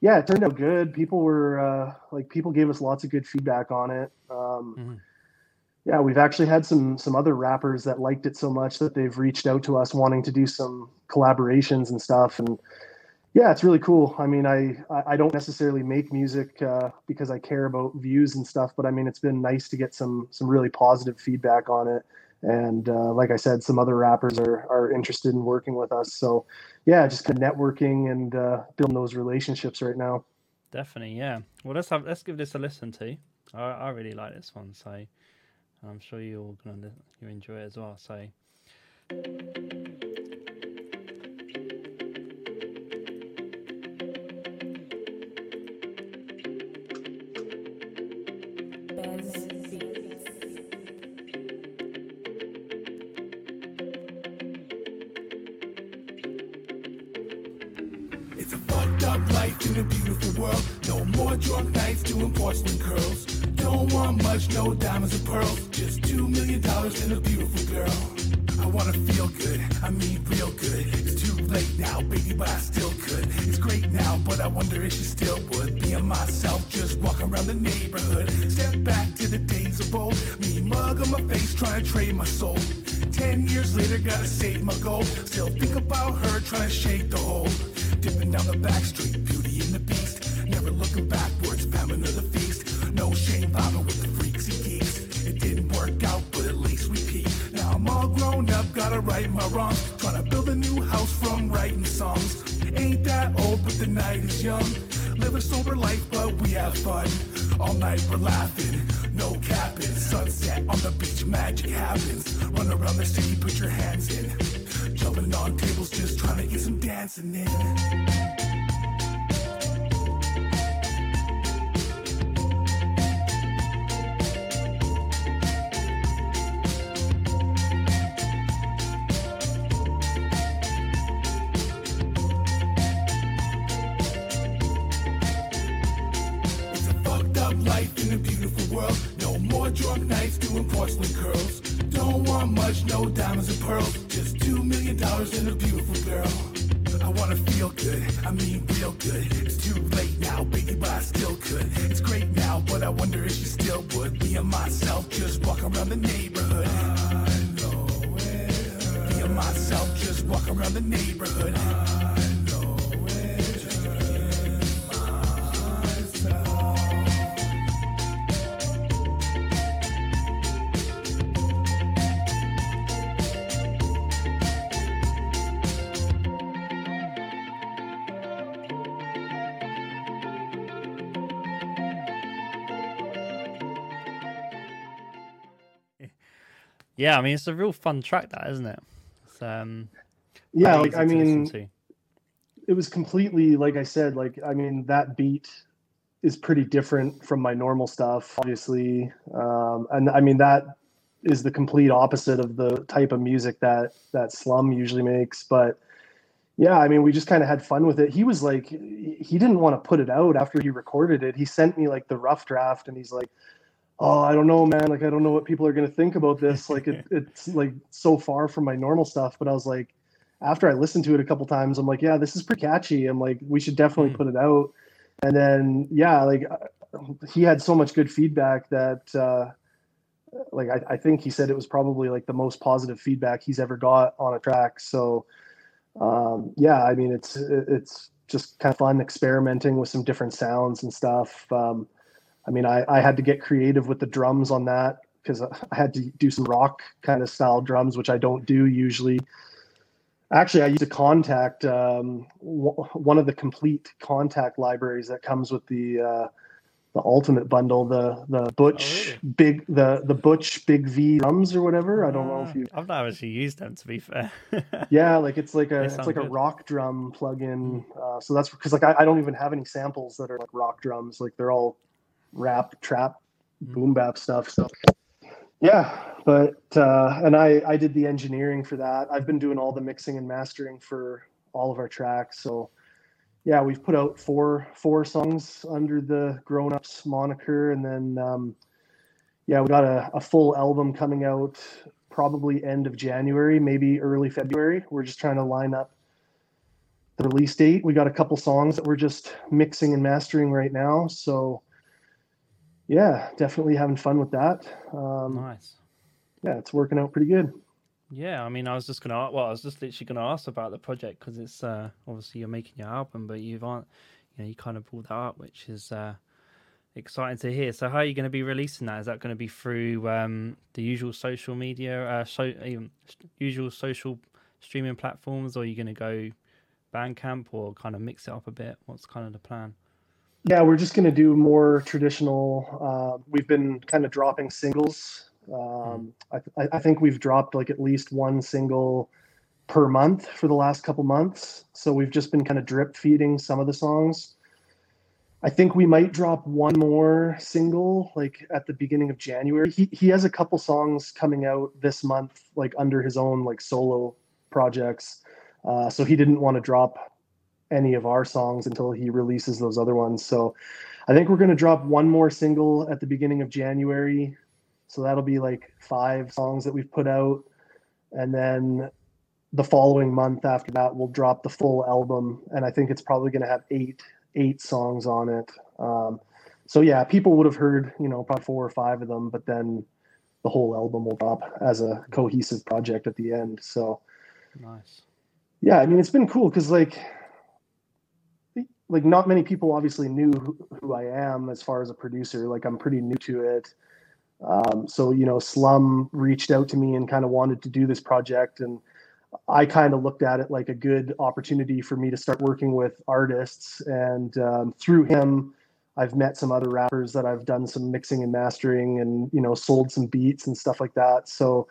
yeah, it turned out good. People were uh, like, people gave us lots of good feedback on it. Um, mm-hmm. Yeah, we've actually had some some other rappers that liked it so much that they've reached out to us wanting to do some collaborations and stuff. And yeah, it's really cool. I mean, I I don't necessarily make music uh, because I care about views and stuff, but I mean, it's been nice to get some some really positive feedback on it. And uh, like I said, some other rappers are are interested in working with us. So yeah, just kind of networking and uh, building those relationships right now. Definitely, yeah. Well, let's have let's give this a listen to. I, I really like this one, so I'm sure you're gonna you enjoy it as well. So. Drunk nights doing porcelain curls. Don't want much, no diamonds or pearls. Just two million dollars and a beautiful girl. I wanna feel good, I mean real good. It's too late now, baby, but I still could. It's great now, but I wonder if she still would. Being myself, just walk around the neighborhood. Step back to the days of old. Me mug on my face, trying to trade my soul. Ten years later, gotta save my goal. Still think about her, trying to shake the hole. Dipping down the back street, yeah, I mean, it's a real fun track, that isn't it? It's, um, yeah, like I mean, it was completely like I said. Like I mean, that beat is pretty different from my normal stuff, obviously, um, and I mean that is the complete opposite of the type of music that that Slum usually makes. But yeah, I mean, we just kind of had fun with it. He was like, he didn't want to put it out after he recorded it. He sent me like the rough draft, and he's like, oh i don't know man. Like i don't know what people are going to think about this. [laughs] Like it, it's like so far from my normal stuff but i was like after i listened to it a couple times i'm like yeah this is pretty catchy. I'm like we should definitely mm. put it out. And then yeah like uh, he had so much good feedback that uh like I, I think he said it was probably like the most positive feedback he's ever got on a track. So um yeah i mean it's it's just kind of fun experimenting with some different sounds and stuff. Um I mean, I, I had to get creative with the drums on that because I had to do some rock kind of style drums, which I don't do usually. Actually, I used a Kontakt um, w- one of the complete Kontakt libraries that comes with the uh, the ultimate bundle, the the Butch Oh, really? big the the Butch Big V drums or whatever. I don't know if Ah, you I've not actually used them to be fair. [laughs] yeah like it's like a it's like a rock drum plug-in uh, so that's because like I, I don't even have any samples that are like rock drums like they're all rap trap Mm. boom bap stuff so yeah but uh and i i did the engineering for that. I've been doing all the mixing and mastering for all of our tracks so yeah we've put out four four songs under the grown ups moniker and then um yeah we got a, a full album coming out probably end of january maybe early february. We're just trying to line up the release date. We got a couple songs that we're just mixing and mastering right now so yeah definitely having fun with that um nice. yeah it's working out pretty good Yeah, I mean, I was just gonna, well, I was just literally gonna ask about the project because it's uh, obviously you're making your album, but you've aren't, you know, you kind of pulled that up, which is uh, exciting to hear. So, how are you going to be releasing that? Is that going to be through um, the usual social media, uh, so um, usual social streaming platforms, or are you going to go Bandcamp or kind of mix it up a bit? What's kind of the plan? Yeah, we're just going to do more traditional. Uh, we've been kind of dropping singles. Um, I, I- think we've dropped like at least one single per month for the last couple months. So we've just been kind of drip feeding some of the songs. I think we might drop one more single like at the beginning of January. He he has a couple songs coming out this month, like under his own like solo projects. Uh, so he didn't want to drop any of our songs until he releases those other ones. So I think we're going to drop one more single at the beginning of January. So that'll be like five songs that we've put out. And then the following month after that, we'll drop the full album. And I think it's probably going to have eight, eight songs on it. Um, so yeah, people would have heard, you know, probably four or five of them, but then the whole album will drop as a cohesive project at the end. So, Nice. yeah i mean it's been cool because like like not many people obviously knew who, who i am as far as a producer. Like i'm pretty new to it. Um, so you know slum reached out to me and kind of wanted to do this project and i kind of looked at it like a good opportunity for me to start working with artists. And um, through him i've met some other rappers that i've done some mixing and mastering and you know sold some beats and stuff like that. So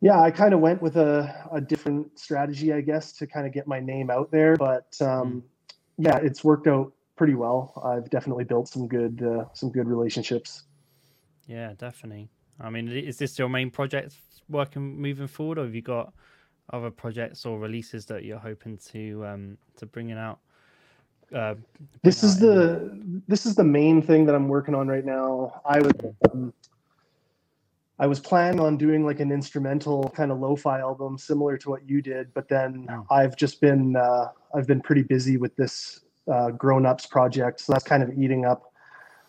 yeah, I kind of went with a, a different strategy, I guess, to kind of get my name out there. But um, yeah, it's worked out pretty well. I've definitely built some good uh, some good relationships. Yeah, definitely. I mean, is this your main project working moving forward, or have you got other projects or releases that you're hoping to um to bring it out? Uh, This bring is out the this is the main thing that I'm working on right now. I was um, I was planning on doing like an instrumental kind of lo-fi album similar to what you did, but then Oh. I've just been uh, I've been pretty busy with this uh, grown-ups project, so that's kind of eating up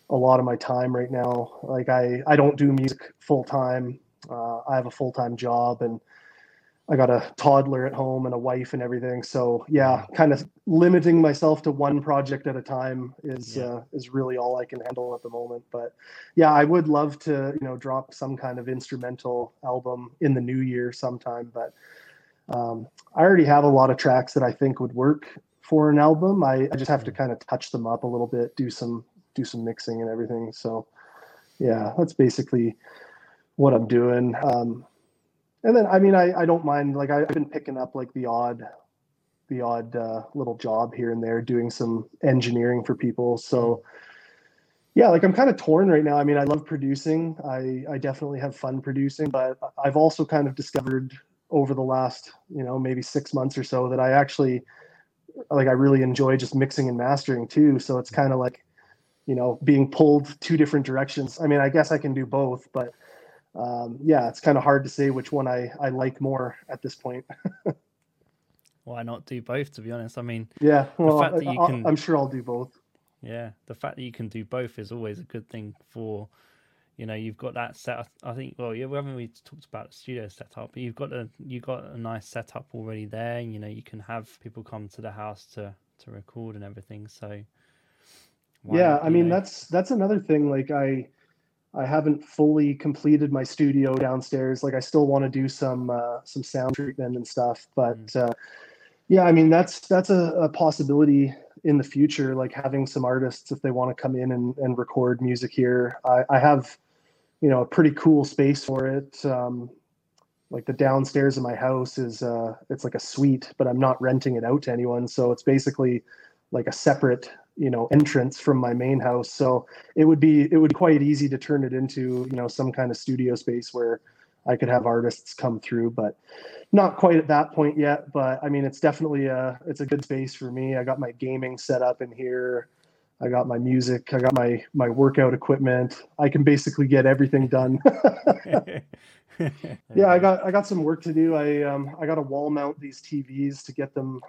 a lot of my time right now. Like I I don't do music full time. Uh, I have a full time job and I got a toddler at home and a wife and everything. So yeah, kind of limiting myself to one project at a time is Yeah. uh, is really all I can handle at the moment. But yeah, I would love to you know drop some kind of instrumental album in the new year sometime. But um, I already have a lot of tracks that I think would work for an album. I, I just have to kind of touch them up a little bit, do some do some mixing and everything. So yeah, that's basically what I'm doing. Um, and then I mean I, I don't mind like I, I've been picking up like the odd the odd uh, little job here and there doing some engineering for people. So yeah, like I'm kind of torn right now. I mean, I love producing. I I definitely have fun producing, but I've also kind of discovered over the last, you know, maybe 6 months or so that I actually like I really enjoy just mixing and mastering too. So it's kind of like, you know, being pulled two different directions. I mean, I guess I can do both, but um, yeah, it's kind of hard to say which one I, I like more at this point. [laughs] Why not do both? To be honest, I mean, Yeah, well, fact that you I, can- I'm sure I'll do both. yeah, the fact that you can do both is always a good thing for, you know, you've got that set. I think. Well, yeah, we haven't really talked about the studio setup, but you've got a you've got a nice setup already there. You know, you can have people come to the house to to record and everything. So. yeah, not, I mean know? that's that's another thing. Like I, I haven't fully completed my studio downstairs. Like I still want to do some uh, some sound treatment and stuff. But Mm. uh, yeah, I mean that's that's a, a possibility in the future, like having some artists if they want to come in and, and record music here. I, I have, you know, a pretty cool space for it. Um, like the downstairs of my house is uh, it's like a suite, but I'm not renting it out to anyone. So it's basically like a separate you know entrance from my main house. So it would be it would be quite easy to turn it into you know some kind of studio space where i could have artists come through but not quite at that point yet. But i mean it's definitely a it's a good space for me. I got my gaming set up in here. I got my music. I got my my workout equipment. I can basically get everything done. [laughs] Yeah i got i got some work to do. I um i got to wall mount these tvs to get them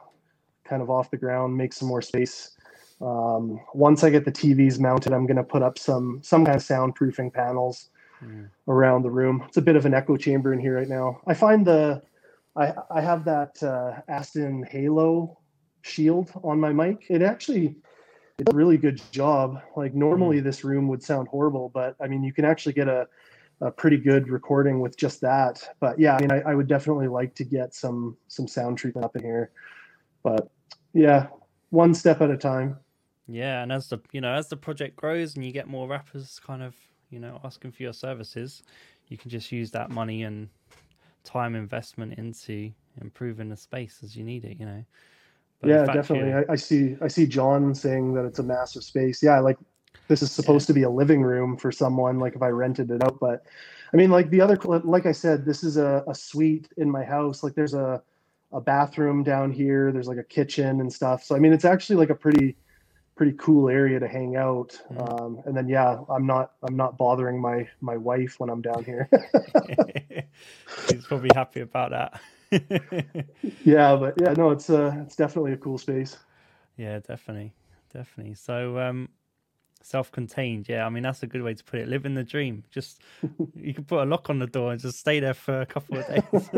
kind of off the ground make some more space um, once I get the TVs mounted, I'm going to put up some some kind of soundproofing panels mm. around the room. It's a bit of an echo chamber in here right now. I find the I I have that uh, Aston Halo shield on my mic. It actually it's a really good job. Like normally mm. this room would sound horrible, but I mean you can actually get a a pretty good recording with just that. But yeah, I mean I, I would definitely like to get some some sound treatment up in here. But yeah, one step at a time. Yeah, and as the you know as the project grows and you get more rappers kind of you know asking for your services, you can just use that money and time investment into improving the space as you need it. You know. But yeah, definitely. I, I, see. I see John saying that it's a massive space. Yeah, like this is supposed yeah. to be a living room for someone. Like if I rented it out, but I mean, like the other, like I said, this is a, a suite in my house. Like there's a a bathroom down here. There's like a kitchen and stuff. So I mean, it's actually like a pretty pretty cool area to hang out. Mm. Um, and then yeah, I'm not I'm not bothering my my wife when I'm down here. [laughs] She's probably happy about that. [laughs] yeah, but yeah, no, it's uh it's definitely a cool space. Yeah, definitely, definitely. So um, self-contained. Yeah, I mean that's a good way to put it. Living the dream. Just [laughs] you can put a lock on the door and just stay there for a couple of days.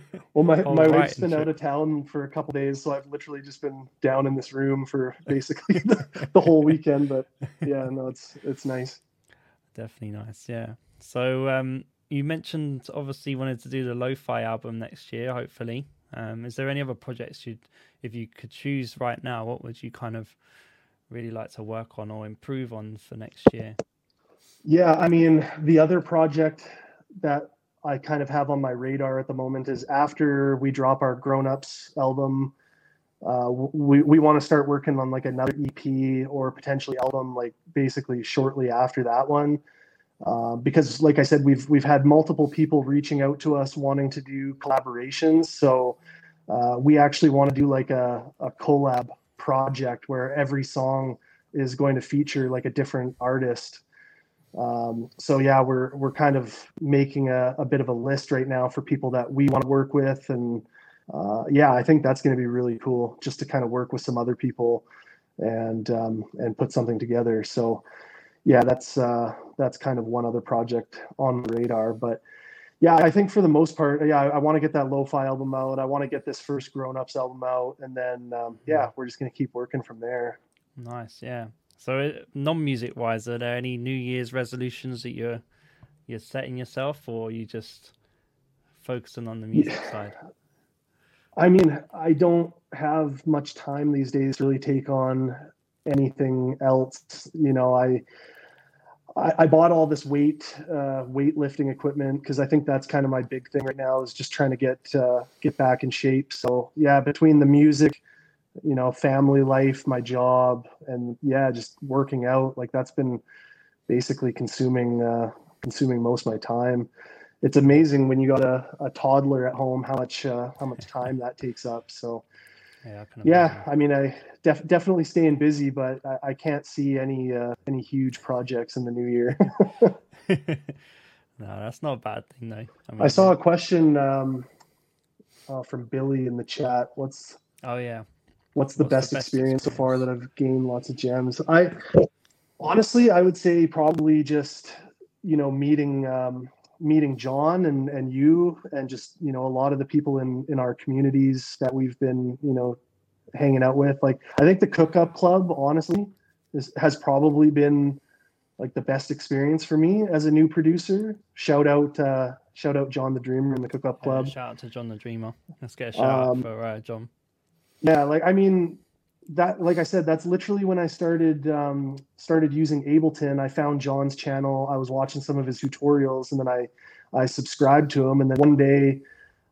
[laughs] well, my, my wife's been out of town for a couple days, so I've literally just been down in this room for [laughs] basically the, the whole weekend. But [laughs] yeah, no, it's it's nice. Definitely nice. Yeah. So um, you mentioned obviously wanted to do the lo-fi album next year, hopefully. Um, is there any other projects you'd, if you could choose right now, what would you kind of really like to work on or improve on for next year? Yeah, I mean, the other project that I kind of have on my radar at the moment is after we drop our grown ups album, uh, we, we want to start working on like another EP or potentially album, like basically shortly after that one. Uh, because like I said, we've, we've had multiple people reaching out to us wanting to do collaborations. So uh, we actually want to do like a, a collab project where every song is going to feature like a different artist um, so yeah, we're we're kind of making a, a, bit of a list right now for people that we want to work with, and uh, yeah, I think that's going to be really cool just to kind of work with some other people and um, and put something together. So yeah, that's uh, that's kind of one other project on the radar, but. Yeah, I think for the most part, yeah, I, I want to get that lo-fi album out. I want to get this first grown-ups album out, and then um, yeah, we're just gonna keep working from there. Nice, yeah. So, uh, non-music wise, are there any New Year's resolutions that you're you're setting yourself, or are you just focusing on the music yeah. side? I mean, I don't have much time these days to really take on anything else. You know, I I, I bought all this weight uh, weightlifting equipment because I think that's kind of my big thing right now is just trying to get uh, get back in shape. So yeah, between the music you know, family life, my job, and yeah, just working out. Like that's been basically consuming uh, consuming most of my time. It's amazing when you got a, a toddler at home how much uh, how much time that takes up. So yeah, I, yeah, I mean, I def- definitely staying busy, but I, I can't see any uh, any huge projects in the new year. [laughs] [laughs] no, that's not a bad thing though. I, mean, I saw a question um, uh, from Billy in the chat. What's oh yeah what's the, what's best, the best experience, experience, so far that I've gained lots of gems? I honestly, I would say probably just you know meeting um, meeting John and and you and just you know a lot of the people in in our communities that we've been you know hanging out with. Like I think the Cook Up Club, honestly, is, has probably been like the best experience for me as a new producer. Shout out, uh, shout out John the Dreamer and the Cook Up Club. shout out to John the Dreamer. Let's get a shout um, out for uh, John yeah like i mean that like i said that's literally when i started um, started using ableton. I found john's channel. I was watching some of his tutorials and then i i subscribed to him. And then one day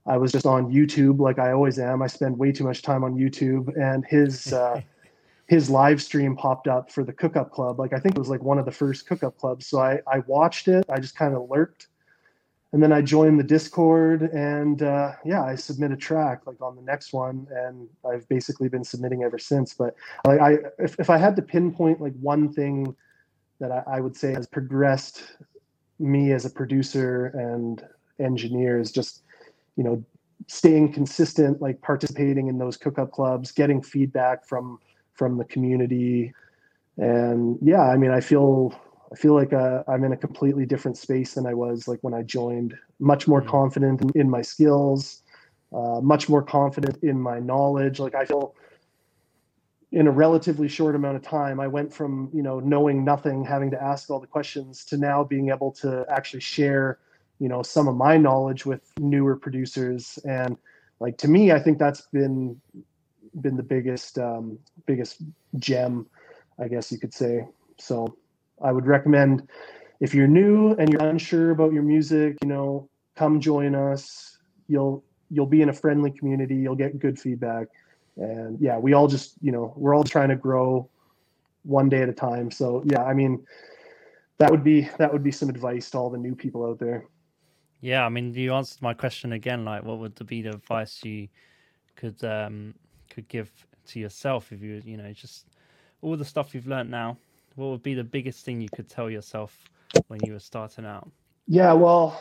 i was just on youtube like i always am. I spend way too much time on youtube and his [laughs] uh, his live stream popped up for the cook up club. Like i think it was like one of the first cook up clubs. So i i watched it. I just kind of lurked and then I joined the Discord, and uh, yeah, I submit a track like on the next one, and I've basically been submitting ever since. But like, I, if, if I had to pinpoint like one thing that I, I would say has progressed me as a producer and engineer is just, you know, staying consistent, like participating in those cook-up clubs, getting feedback from from the community, and yeah, I mean, I feel I feel like uh, I'm in a completely different space than I was like when I joined. Much more mm-hmm. confident in, in, my skills, uh, much more confident in my knowledge. Like I feel in a relatively short amount of time, I went from you know knowing nothing, having to ask all the questions, to now being able to actually share you know some of my knowledge with newer producers. And like to me, I think that's been been the biggest um, biggest gem, I guess you could say. So I would recommend if you're new and you're unsure about your music, you know, come join us. You'll you'll be in a friendly community. You'll get good feedback, and yeah, we all just you know we're all trying to grow one day at a time. So yeah, I mean, that would be that would be some advice to all the new people out there. Yeah, I mean, you answered my question again. Like, what would be the advice you could um could give to yourself if you you know just all the stuff you've learned now what would be the biggest thing you could tell yourself when you were starting out? Yeah, well,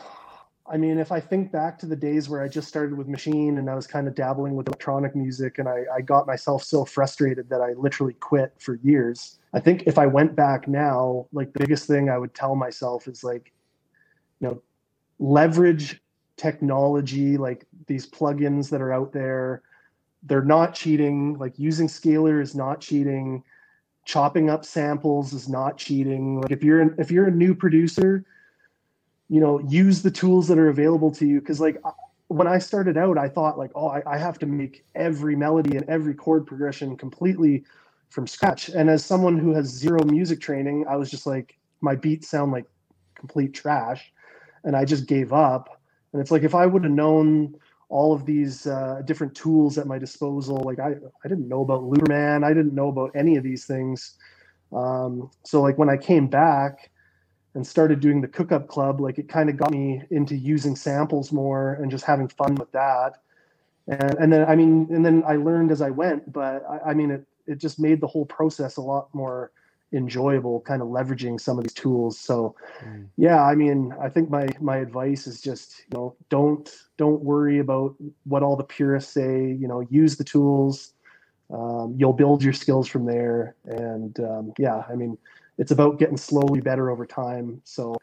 I mean, if I think back to the days where I just started with Maschine and I was kind of dabbling with electronic music and I, I got myself so frustrated that I literally quit for years. I think if I went back now, like the biggest thing I would tell myself is like, you know, leverage technology, like these plugins that are out there. They're not cheating. Like using Scaler is not cheating chopping up samples is not cheating. Like if you're an, if you're a new producer, you know, use the tools that are available to you. Because like when I started out, I thought like, oh, I, I have to make every melody and every chord progression completely from scratch. And as someone who has zero music training, I was just like, my beats sound like complete trash, and I just gave up. And it's like if I would have known all of these uh, different tools at my disposal. Like I, I didn't know about Looperman. I didn't know about any of these things. Um, so like when I came back and started doing the cook-up club, like it kind of got me into using samples more and just having fun with that. And, and then, I mean, and then I learned as I went, but I, I mean, it, it just made the whole process a lot more enjoyable kind of leveraging some of these tools. So mm. yeah i mean i think my my advice is just you know don't don't worry about what all the purists say you know use the tools. Um, you'll build your skills from there. And um, yeah i mean it's about getting slowly better over time. So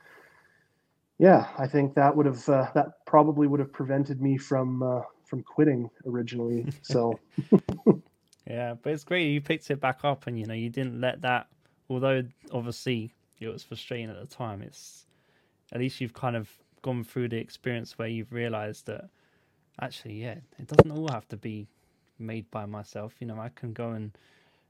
yeah i think that would have uh, that probably would have prevented me from uh, from quitting originally. So. [laughs] Yeah but it's great you picked it back up and you know you didn't let that although obviously it was frustrating at the time, it's at least you've kind of gone through the experience where you've realized that actually, yeah, it doesn't all have to be made by myself. You know, I can go and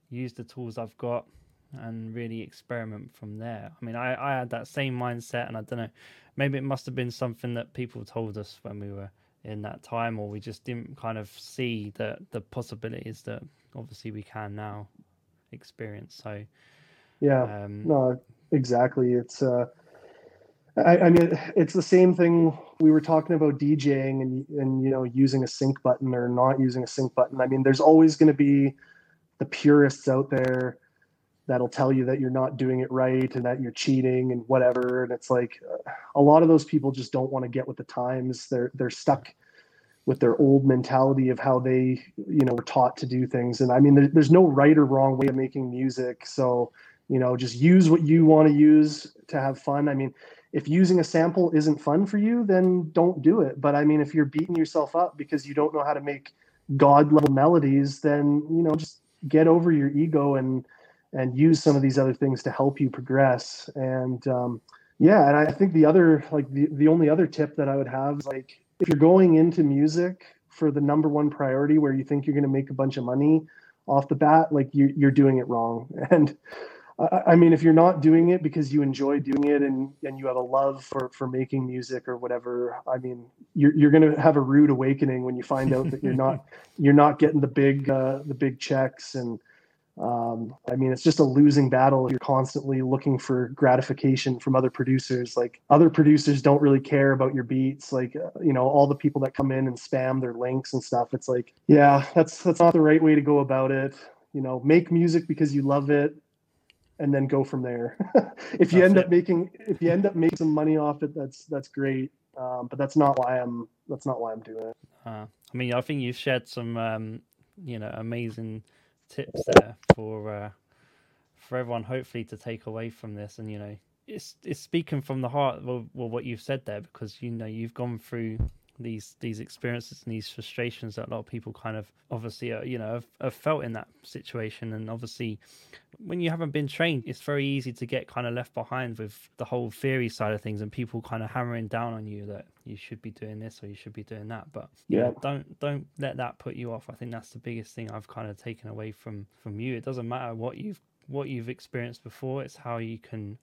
use the tools I've got and really experiment from there. I mean, I, I had that same mindset, and I don't know, maybe it must have been something that people told us when we were in that time, or we just didn't kind of see the the possibilities that obviously we can now experience. So, yeah. Um, no, exactly. It's uh, I, I, mean, it's the same thing we were talking about DJing and and you know using a sync button or not using a sync button. I mean, there's always going to be the purists out there that'll tell you that you're not doing it right and that you're cheating and whatever. And it's like a lot of those people just don't want to get with the times. They're they're stuck with their old mentality of how they you know were taught to do things. And I mean, there, there's no right or wrong way of making music. So you know just use what you want to use to have fun. I mean if using a sample isn't fun for you then don't do it. But i mean if you're beating yourself up because you don't know how to make god level melodies then you know just get over your ego and and use some of these other things to help you progress. And um, yeah and i think the other like the, the only other tip that i would have is like if you're going into music for the number one priority where you think you're going to make a bunch of money off the bat, like you, you're doing it wrong. [laughs] And I, I mean, if you're not doing it because you enjoy doing it and, and you have a love for, for making music or whatever, I mean, you're, you're going to have a rude awakening when you find out that you're not, [laughs] you're not getting the big, uh, the big checks. And, um, I mean, it's just a losing battle. If you're constantly looking for gratification from other producers. Like other producers don't really care about your beats. Like, uh, you know, all the people that come in and spam their links and stuff. It's like, yeah, that's, that's not the right way to go about it. You know, make music because you love it and then go from there. [laughs] if you That's end it. up making if you end up making some money off it, that's that's great. Um, but that's not why I'm that's not why I'm doing it. Uh, I mean, I think you've shared some, um, you know, amazing tips there for uh, for everyone, hopefully, to take away from this. And you know, it's it's speaking from the heart. Well, well what you've said there, because you know you've gone through these these experiences and these frustrations that a lot of people kind of obviously uh, you know have, have felt in that situation. And obviously when you haven't been trained it's very easy to get kind of left behind with the whole theory side of things and people kind of hammering down on you that you should be doing this or you should be doing that. But you know, Yeah. don't don't let that put you off. I think that's the biggest thing i've kind of taken away from from you. It doesn't matter what you've what you've experienced before. It's how you can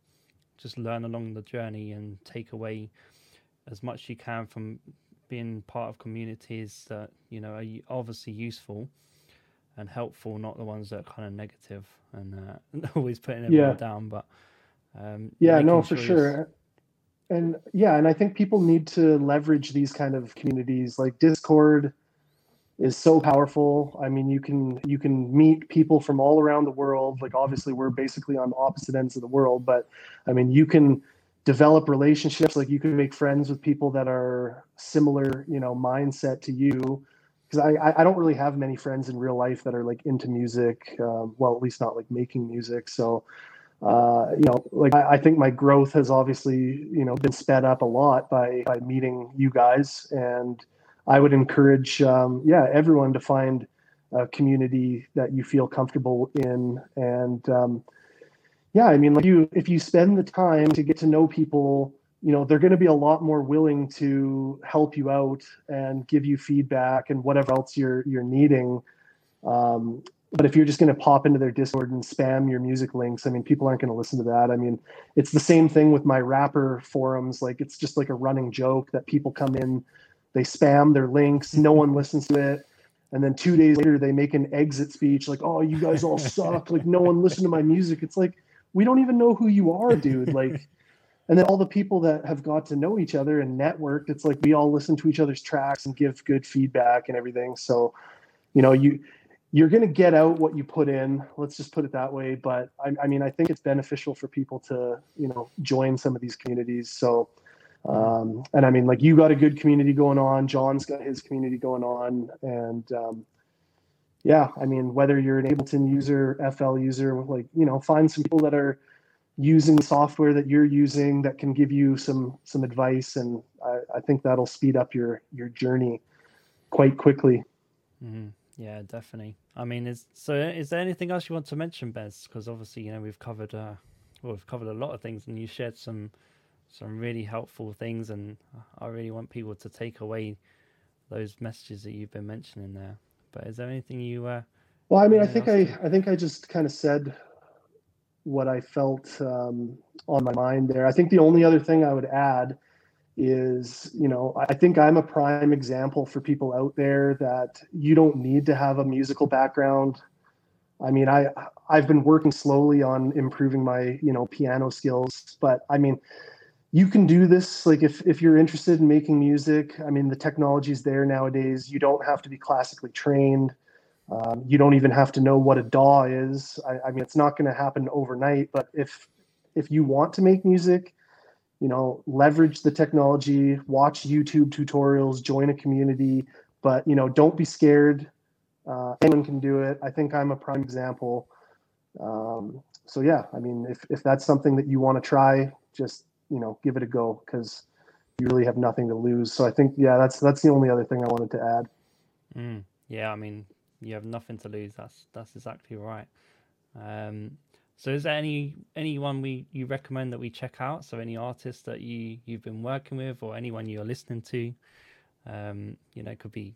just learn along the journey and take away as much you can from being part of communities that you know are obviously useful and helpful, not the ones that are kind of negative and uh, [laughs] always putting everyone Yeah. down. But um, Yeah, no, for you're sure. And yeah, and I think people need to leverage these kind of communities. Like Discord is so powerful. I mean, you can you can meet people from all around the world. Like obviously we're basically on opposite ends of the world, but I mean, you can develop relationships like you can make friends with people that are similar, you know, mindset to you because I, I- don't really have many friends in real life that are like into music. Um, well, at least not like making music. So, uh, you know, like I, I think my growth has obviously, you know, been sped up a lot by by meeting you guys, and I would encourage, um, yeah, everyone to find a community that you feel comfortable in, and um, yeah, I mean, like you, if you spend the time to get to know people you know they're going to be a lot more willing to help you out and give you feedback and whatever else you're you're needing. Um, but if you're just going to pop into their discord and spam your music links i mean people aren't going to listen to that. I mean it's the same thing with my rapper forums. Like it's just like a running joke that people come in they spam their links no one listens to it. And then two days later they make an exit speech like oh you guys all suck. Like no one listened to my music. It's like we don't even know who you are dude. [laughs] Like and then all the people that have got to know each other and networked it's like we all listen to each other's tracks and give good feedback and everything. So you know you you're going to get out what you put in let's just put it that way. But I, I mean i think it's beneficial for people to you know join some of these communities. So um, and i mean like you got a good community going on john's got his community going on. And um, yeah i mean whether you're an ableton user fl user like you know find some people that are using software that you're using that can give you some some advice and I, I think that'll speed up your your journey quite quickly Mhm. Yeah, definitely. I mean, is so? Is there anything else you want to mention, Bez? Because obviously, you know, we've covered uh, well, we've covered a lot of things, and you shared some some really helpful things, and I really want people to take away those messages that you've been mentioning there. But is there anything you? Uh, well i mean i think i i think i just kind of said what i felt um, on my mind there i think the only other thing i would add is you know i think i'm a prime example for people out there that you don't need to have a musical background i mean i i've been working slowly on improving my you know piano skills but i mean you can do this like if if you're interested in making music i mean the technology is there nowadays. You don't have to be classically trained. Um, you don't even have to know what a daw is. I, I mean it's not going to happen overnight but if if you want to make music you know leverage the technology watch youtube tutorials join a community but you know don't be scared. Uh, anyone can do it. I think i'm a prime example. Um, so yeah i mean if, if that's something that you want to try just you know give it a go because you really have nothing to lose so i think yeah that's that's the only other thing i wanted to add mm, yeah, I mean, you have nothing to lose. That's that's exactly right. Um, so, is there any anyone we you recommend that we check out? So, any artists that you you've been working with, or anyone you're listening to? Um, you know, could be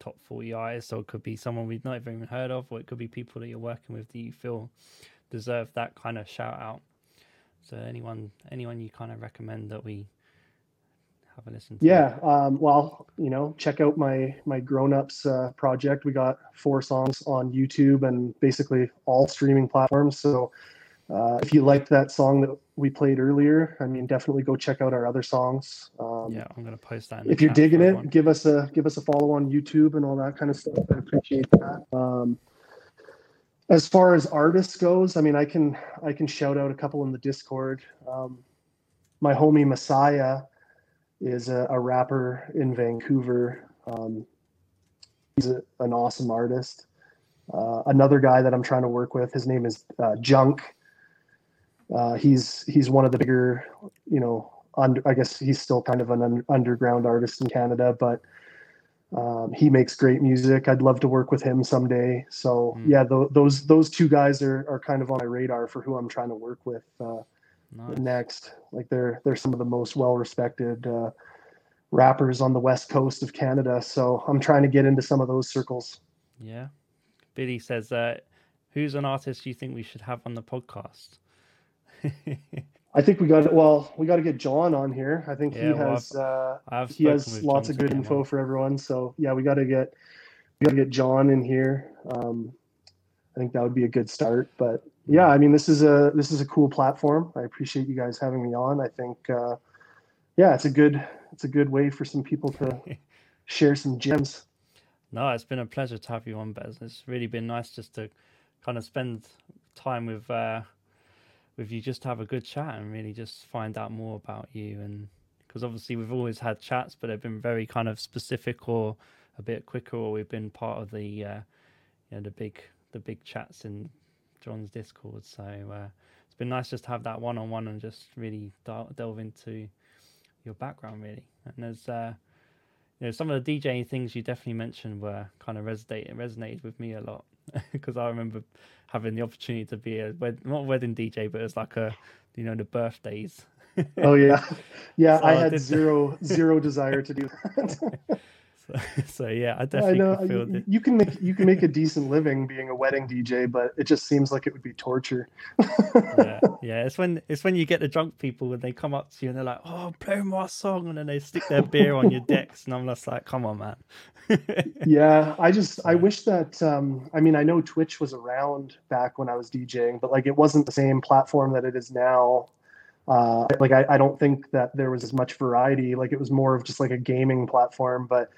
top 40 artists, or it could be someone we've not even heard of, or it could be people that you're working with that you feel deserve that kind of shout out. So anyone, anyone you kind of recommend that we have a listen to? Yeah, um, well, you know, check out my my grown ups uh, project. We got four songs on YouTube and basically all streaming platforms. So uh, if you liked that song that we played earlier, I mean, definitely go check out our other songs. Um, yeah, I'm gonna post that. if you're digging it, give us a give us a follow on YouTube and all that kind of stuff. I appreciate that. Um, as far as artists goes, I mean, I can I can shout out a couple in the Discord. Um, my homie Messiah is a, a rapper in Vancouver. Um, he's a, an awesome artist. Uh, another guy that I'm trying to work with, his name is uh, Junk. Uh, he's he's one of the bigger, you know, under, I guess he's still kind of an un- underground artist in Canada, but um, he makes great music. I'd love to work with him someday. So mm. yeah, th- those those two guys are are kind of on my radar for who I'm trying to work with uh, nice. next. Like they're they're some of the most well respected uh, rappers on the west coast of Canada. So I'm trying to get into some of those circles. Yeah, Billy says, uh, "Who's an artist you think we should have on the podcast?" [laughs] I think we got it. well. We got to get John on here. I think yeah, he has well, uh, he has lots John of good info for everyone. So yeah, we got to get we got to get John in here. Um, I think that would be a good start. But yeah, I mean this is a this is a cool platform. I appreciate you guys having me on. I think uh, yeah, it's a good it's a good way for some people to [laughs] share some gems. No, it's been a pleasure to have you on, Bez. It's really been nice just to kind of spend time with. Uh, with you just have a good chat and really just find out more about you and because obviously we've always had chats but they've been very kind of specific or a bit quicker or we've been part of the uh, you know the big the big chats in John's Discord. So uh, it's been nice just to have that one on one and just really delve into your background really. And there's uh, you know some of the DJing things you definitely mentioned were kind of resonated resonated with me a lot [laughs] because I remember having the opportunity to be a not a wedding DJ, but it's like a you know the birthdays. oh yeah, [laughs] yeah. So I had I zero zero desire to do that. [laughs] So, [laughs] so, yeah, I definitely I know you, you, can make you can make a decent living being a wedding DJ, but it just seems like it would be torture. yeah, [laughs] yeah. It's when it's when you get the drunk people when they come up to you and they're like, "Oh, play my song," and then they stick their beer on your [laughs] decks, and I'm just like, "Come on, man." yeah, I just I wish that um, I mean I know Twitch was around back when I was DJing, but like it wasn't the same platform that it is now. Uh, like I, I don't think that there was as much variety. Like it was more of just like a gaming platform. But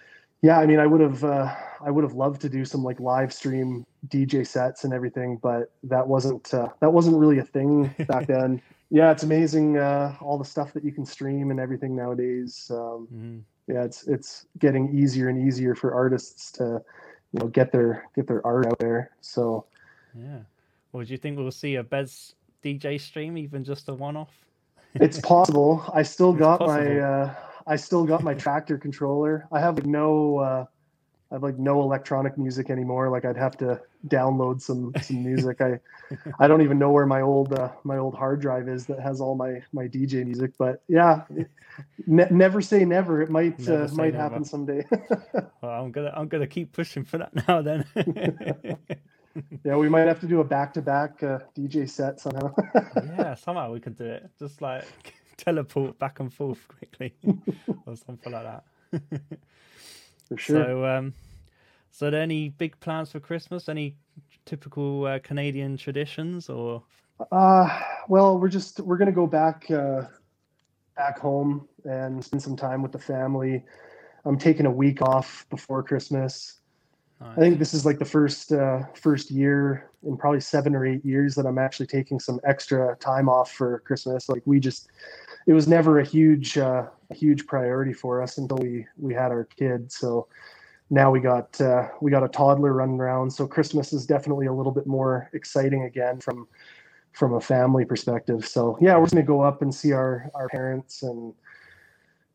yeah, I mean I would have uh, I would have loved to do some like live stream DJ sets and everything, but that wasn't uh, that wasn't really a thing back [laughs] then. yeah, it's amazing uh, all the stuff that you can stream and everything nowadays. Um, mm-hmm yeah, it's it's getting easier and easier for artists to, you know, get their get their art out there. So, yeah. Well, do you think we'll see a Bez DJ stream, even just a one-off? it's possible. I still [laughs] got my uh, I still got my Traktor controller. I have like no uh, I have like no electronic music anymore. Like I'd have to download some some music. I I don't even know where my old uh, my old hard drive is that has all my my DJ music. But yeah, ne- never say never. It might uh, might never. happen someday. [laughs] well, I'm gonna I'm gonna keep pushing for that [laughs] now. Then. [laughs] yeah, we might have to do a back to back DJ set somehow. yeah, somehow we could do it. Just like teleport back and forth quickly [laughs] or something like that. For sure. So, um, so are there any big plans for Christmas? Any typical uh, Canadian traditions, or? Uh, well, we're just we're gonna go back uh, back home and spend some time with the family. I'm taking a week off before Christmas. Nice. I think this is like the first uh, first year in probably seven or eight years that I'm actually taking some extra time off for Christmas. Like we just, it was never a huge uh, a huge priority for us until we we had our kid. So now we got uh, we got a toddler running around. So Christmas is definitely a little bit more exciting again from from a family perspective. So yeah, we're gonna go up and see our our parents and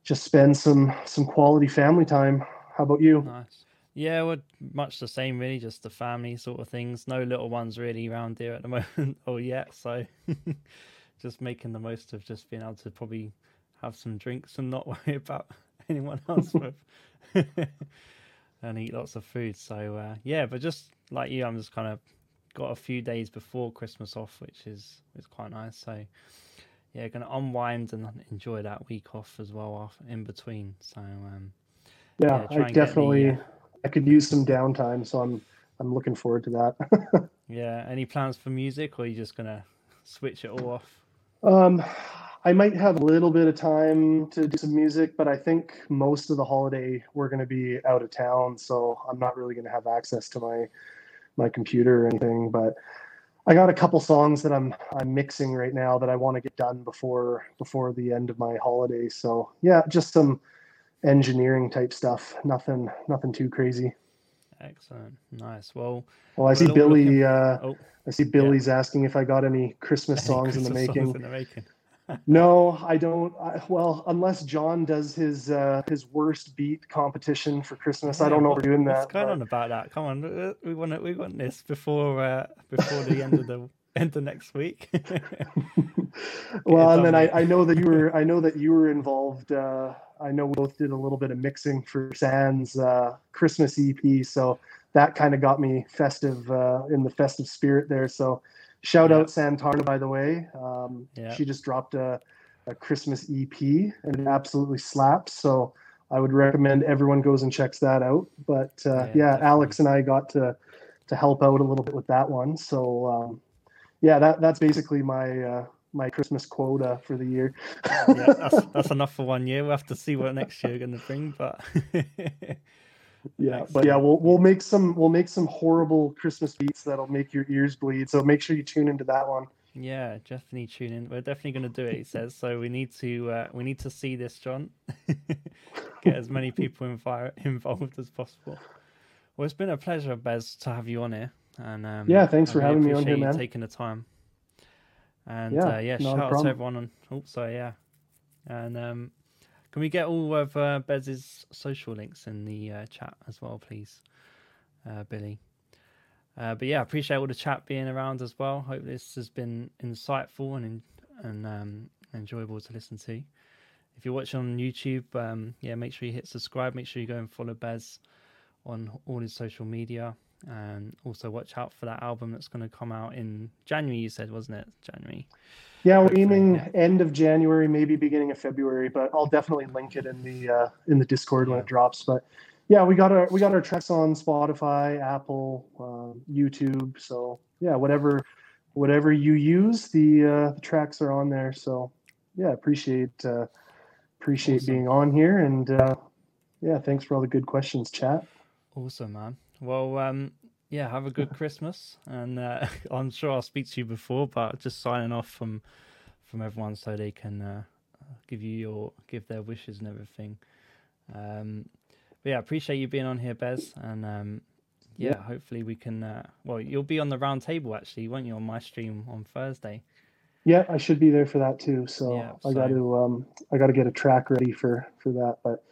just spend some some quality family time. How about you? Nice. Yeah, we're much the same, really. Just the family sort of things. No little ones really around here at the [laughs] moment, or yet. So, [laughs] just making the most of just being able to probably have some drinks and not [laughs] worry about anyone else with. and eat lots of food. So uh, yeah, but just like you, I'm just kind of got a few days before Christmas off, which is is quite nice. So yeah, gonna unwind and enjoy that week off as well off in between. So um, yeah, yeah I definitely the, uh... I could use some downtime, so I'm I'm looking forward to that. [laughs] yeah, any plans for music, or are you just gonna switch it all off? Um, I might have a little bit of time to do some music, but I think most of the holiday we're going to be out of town, so I'm not really going to have access to my my computer or anything. But I got a couple songs that I'm I'm mixing right now that I want to get done before before the end of my holiday. So yeah, just some engineering type stuff. Nothing nothing too crazy. Excellent, nice. Well, well, I see Billy. Looking... Uh, oh, I see Billy's yeah. asking if I got any Christmas songs, any in, the making. in the making [laughs] no, I don't. I, well, unless John does his uh, his worst beat competition for Christmas, yeah, I don't know what, we're doing that. What's going but... on about that? Come on, we want it. We want this before uh, before the end of the end of next week. [laughs] [laughs] well, and then I, I know that you were I know that you were involved. Uh, I know we both did a little bit of mixing for Sans uh, Christmas EP, so that kind of got me festive uh, in the festive spirit there. So Shout yeah. out Santarna, by the way. Um, yeah. She just dropped a, a Christmas EP and it absolutely slaps. So I would recommend everyone goes and checks that out. But uh, yeah, yeah Alex and I got to to help out a little bit with that one. So um, yeah, that that's basically my uh, my Christmas quota for the year. yeah, [laughs] that's, that's enough for one year. We'll have to see what next year going to bring, but [laughs] yeah but yeah we'll we'll make some we'll make some horrible christmas beats that'll make your ears bleed so make sure you tune into that one. Yeah definitely tune in. We're definitely going to do it he says so we need to uh, we need to see this john. [laughs] Get as many people invi- involved as possible. Well it's been a pleasure bez to have you on here and um, yeah thanks for having me on here man taking the time and yeah, uh, yeah shout out to everyone on oh sorry yeah and um can we get all of uh, Bez's social links in the uh, chat as well, please, uh, Billy? Uh, but yeah, appreciate all the chat being around as well. Hope this has been insightful and and um, enjoyable to listen to. If you're watching on YouTube, um, yeah, make sure you hit subscribe. Make sure you go and follow Bez on all his social media, and also watch out for that album that's going to come out in January. You said, wasn't it? January. Yeah, we're aiming yeah. end of January, maybe beginning of February, but I'll definitely link it in the uh, in the Discord when it drops. But yeah, we got our we got our tracks on Spotify, Apple, uh, YouTube. So yeah, whatever whatever you use, the uh, the tracks are on there. So yeah, appreciate uh, appreciate awesome. being on here, and uh, yeah, thanks for all the good questions, chat. Awesome, man. Well, um, yeah, have a good Christmas, and uh, [laughs] I'm sure I'll speak to you before. But just signing off from from everyone so they can uh, give you your give their wishes and everything. Um, but yeah, appreciate you being on here, Bez, and um, yeah, yeah, hopefully we can. Uh, well, you'll be on the round table actually, won't you, on my stream on Thursday? Yeah, I should be there for that too. So, yeah. I got to um, I got to get a track ready for for that. But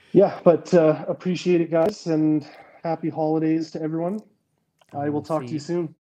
[laughs] yeah, but uh, appreciate it, guys, and happy holidays to everyone. I um, will talk to you soon.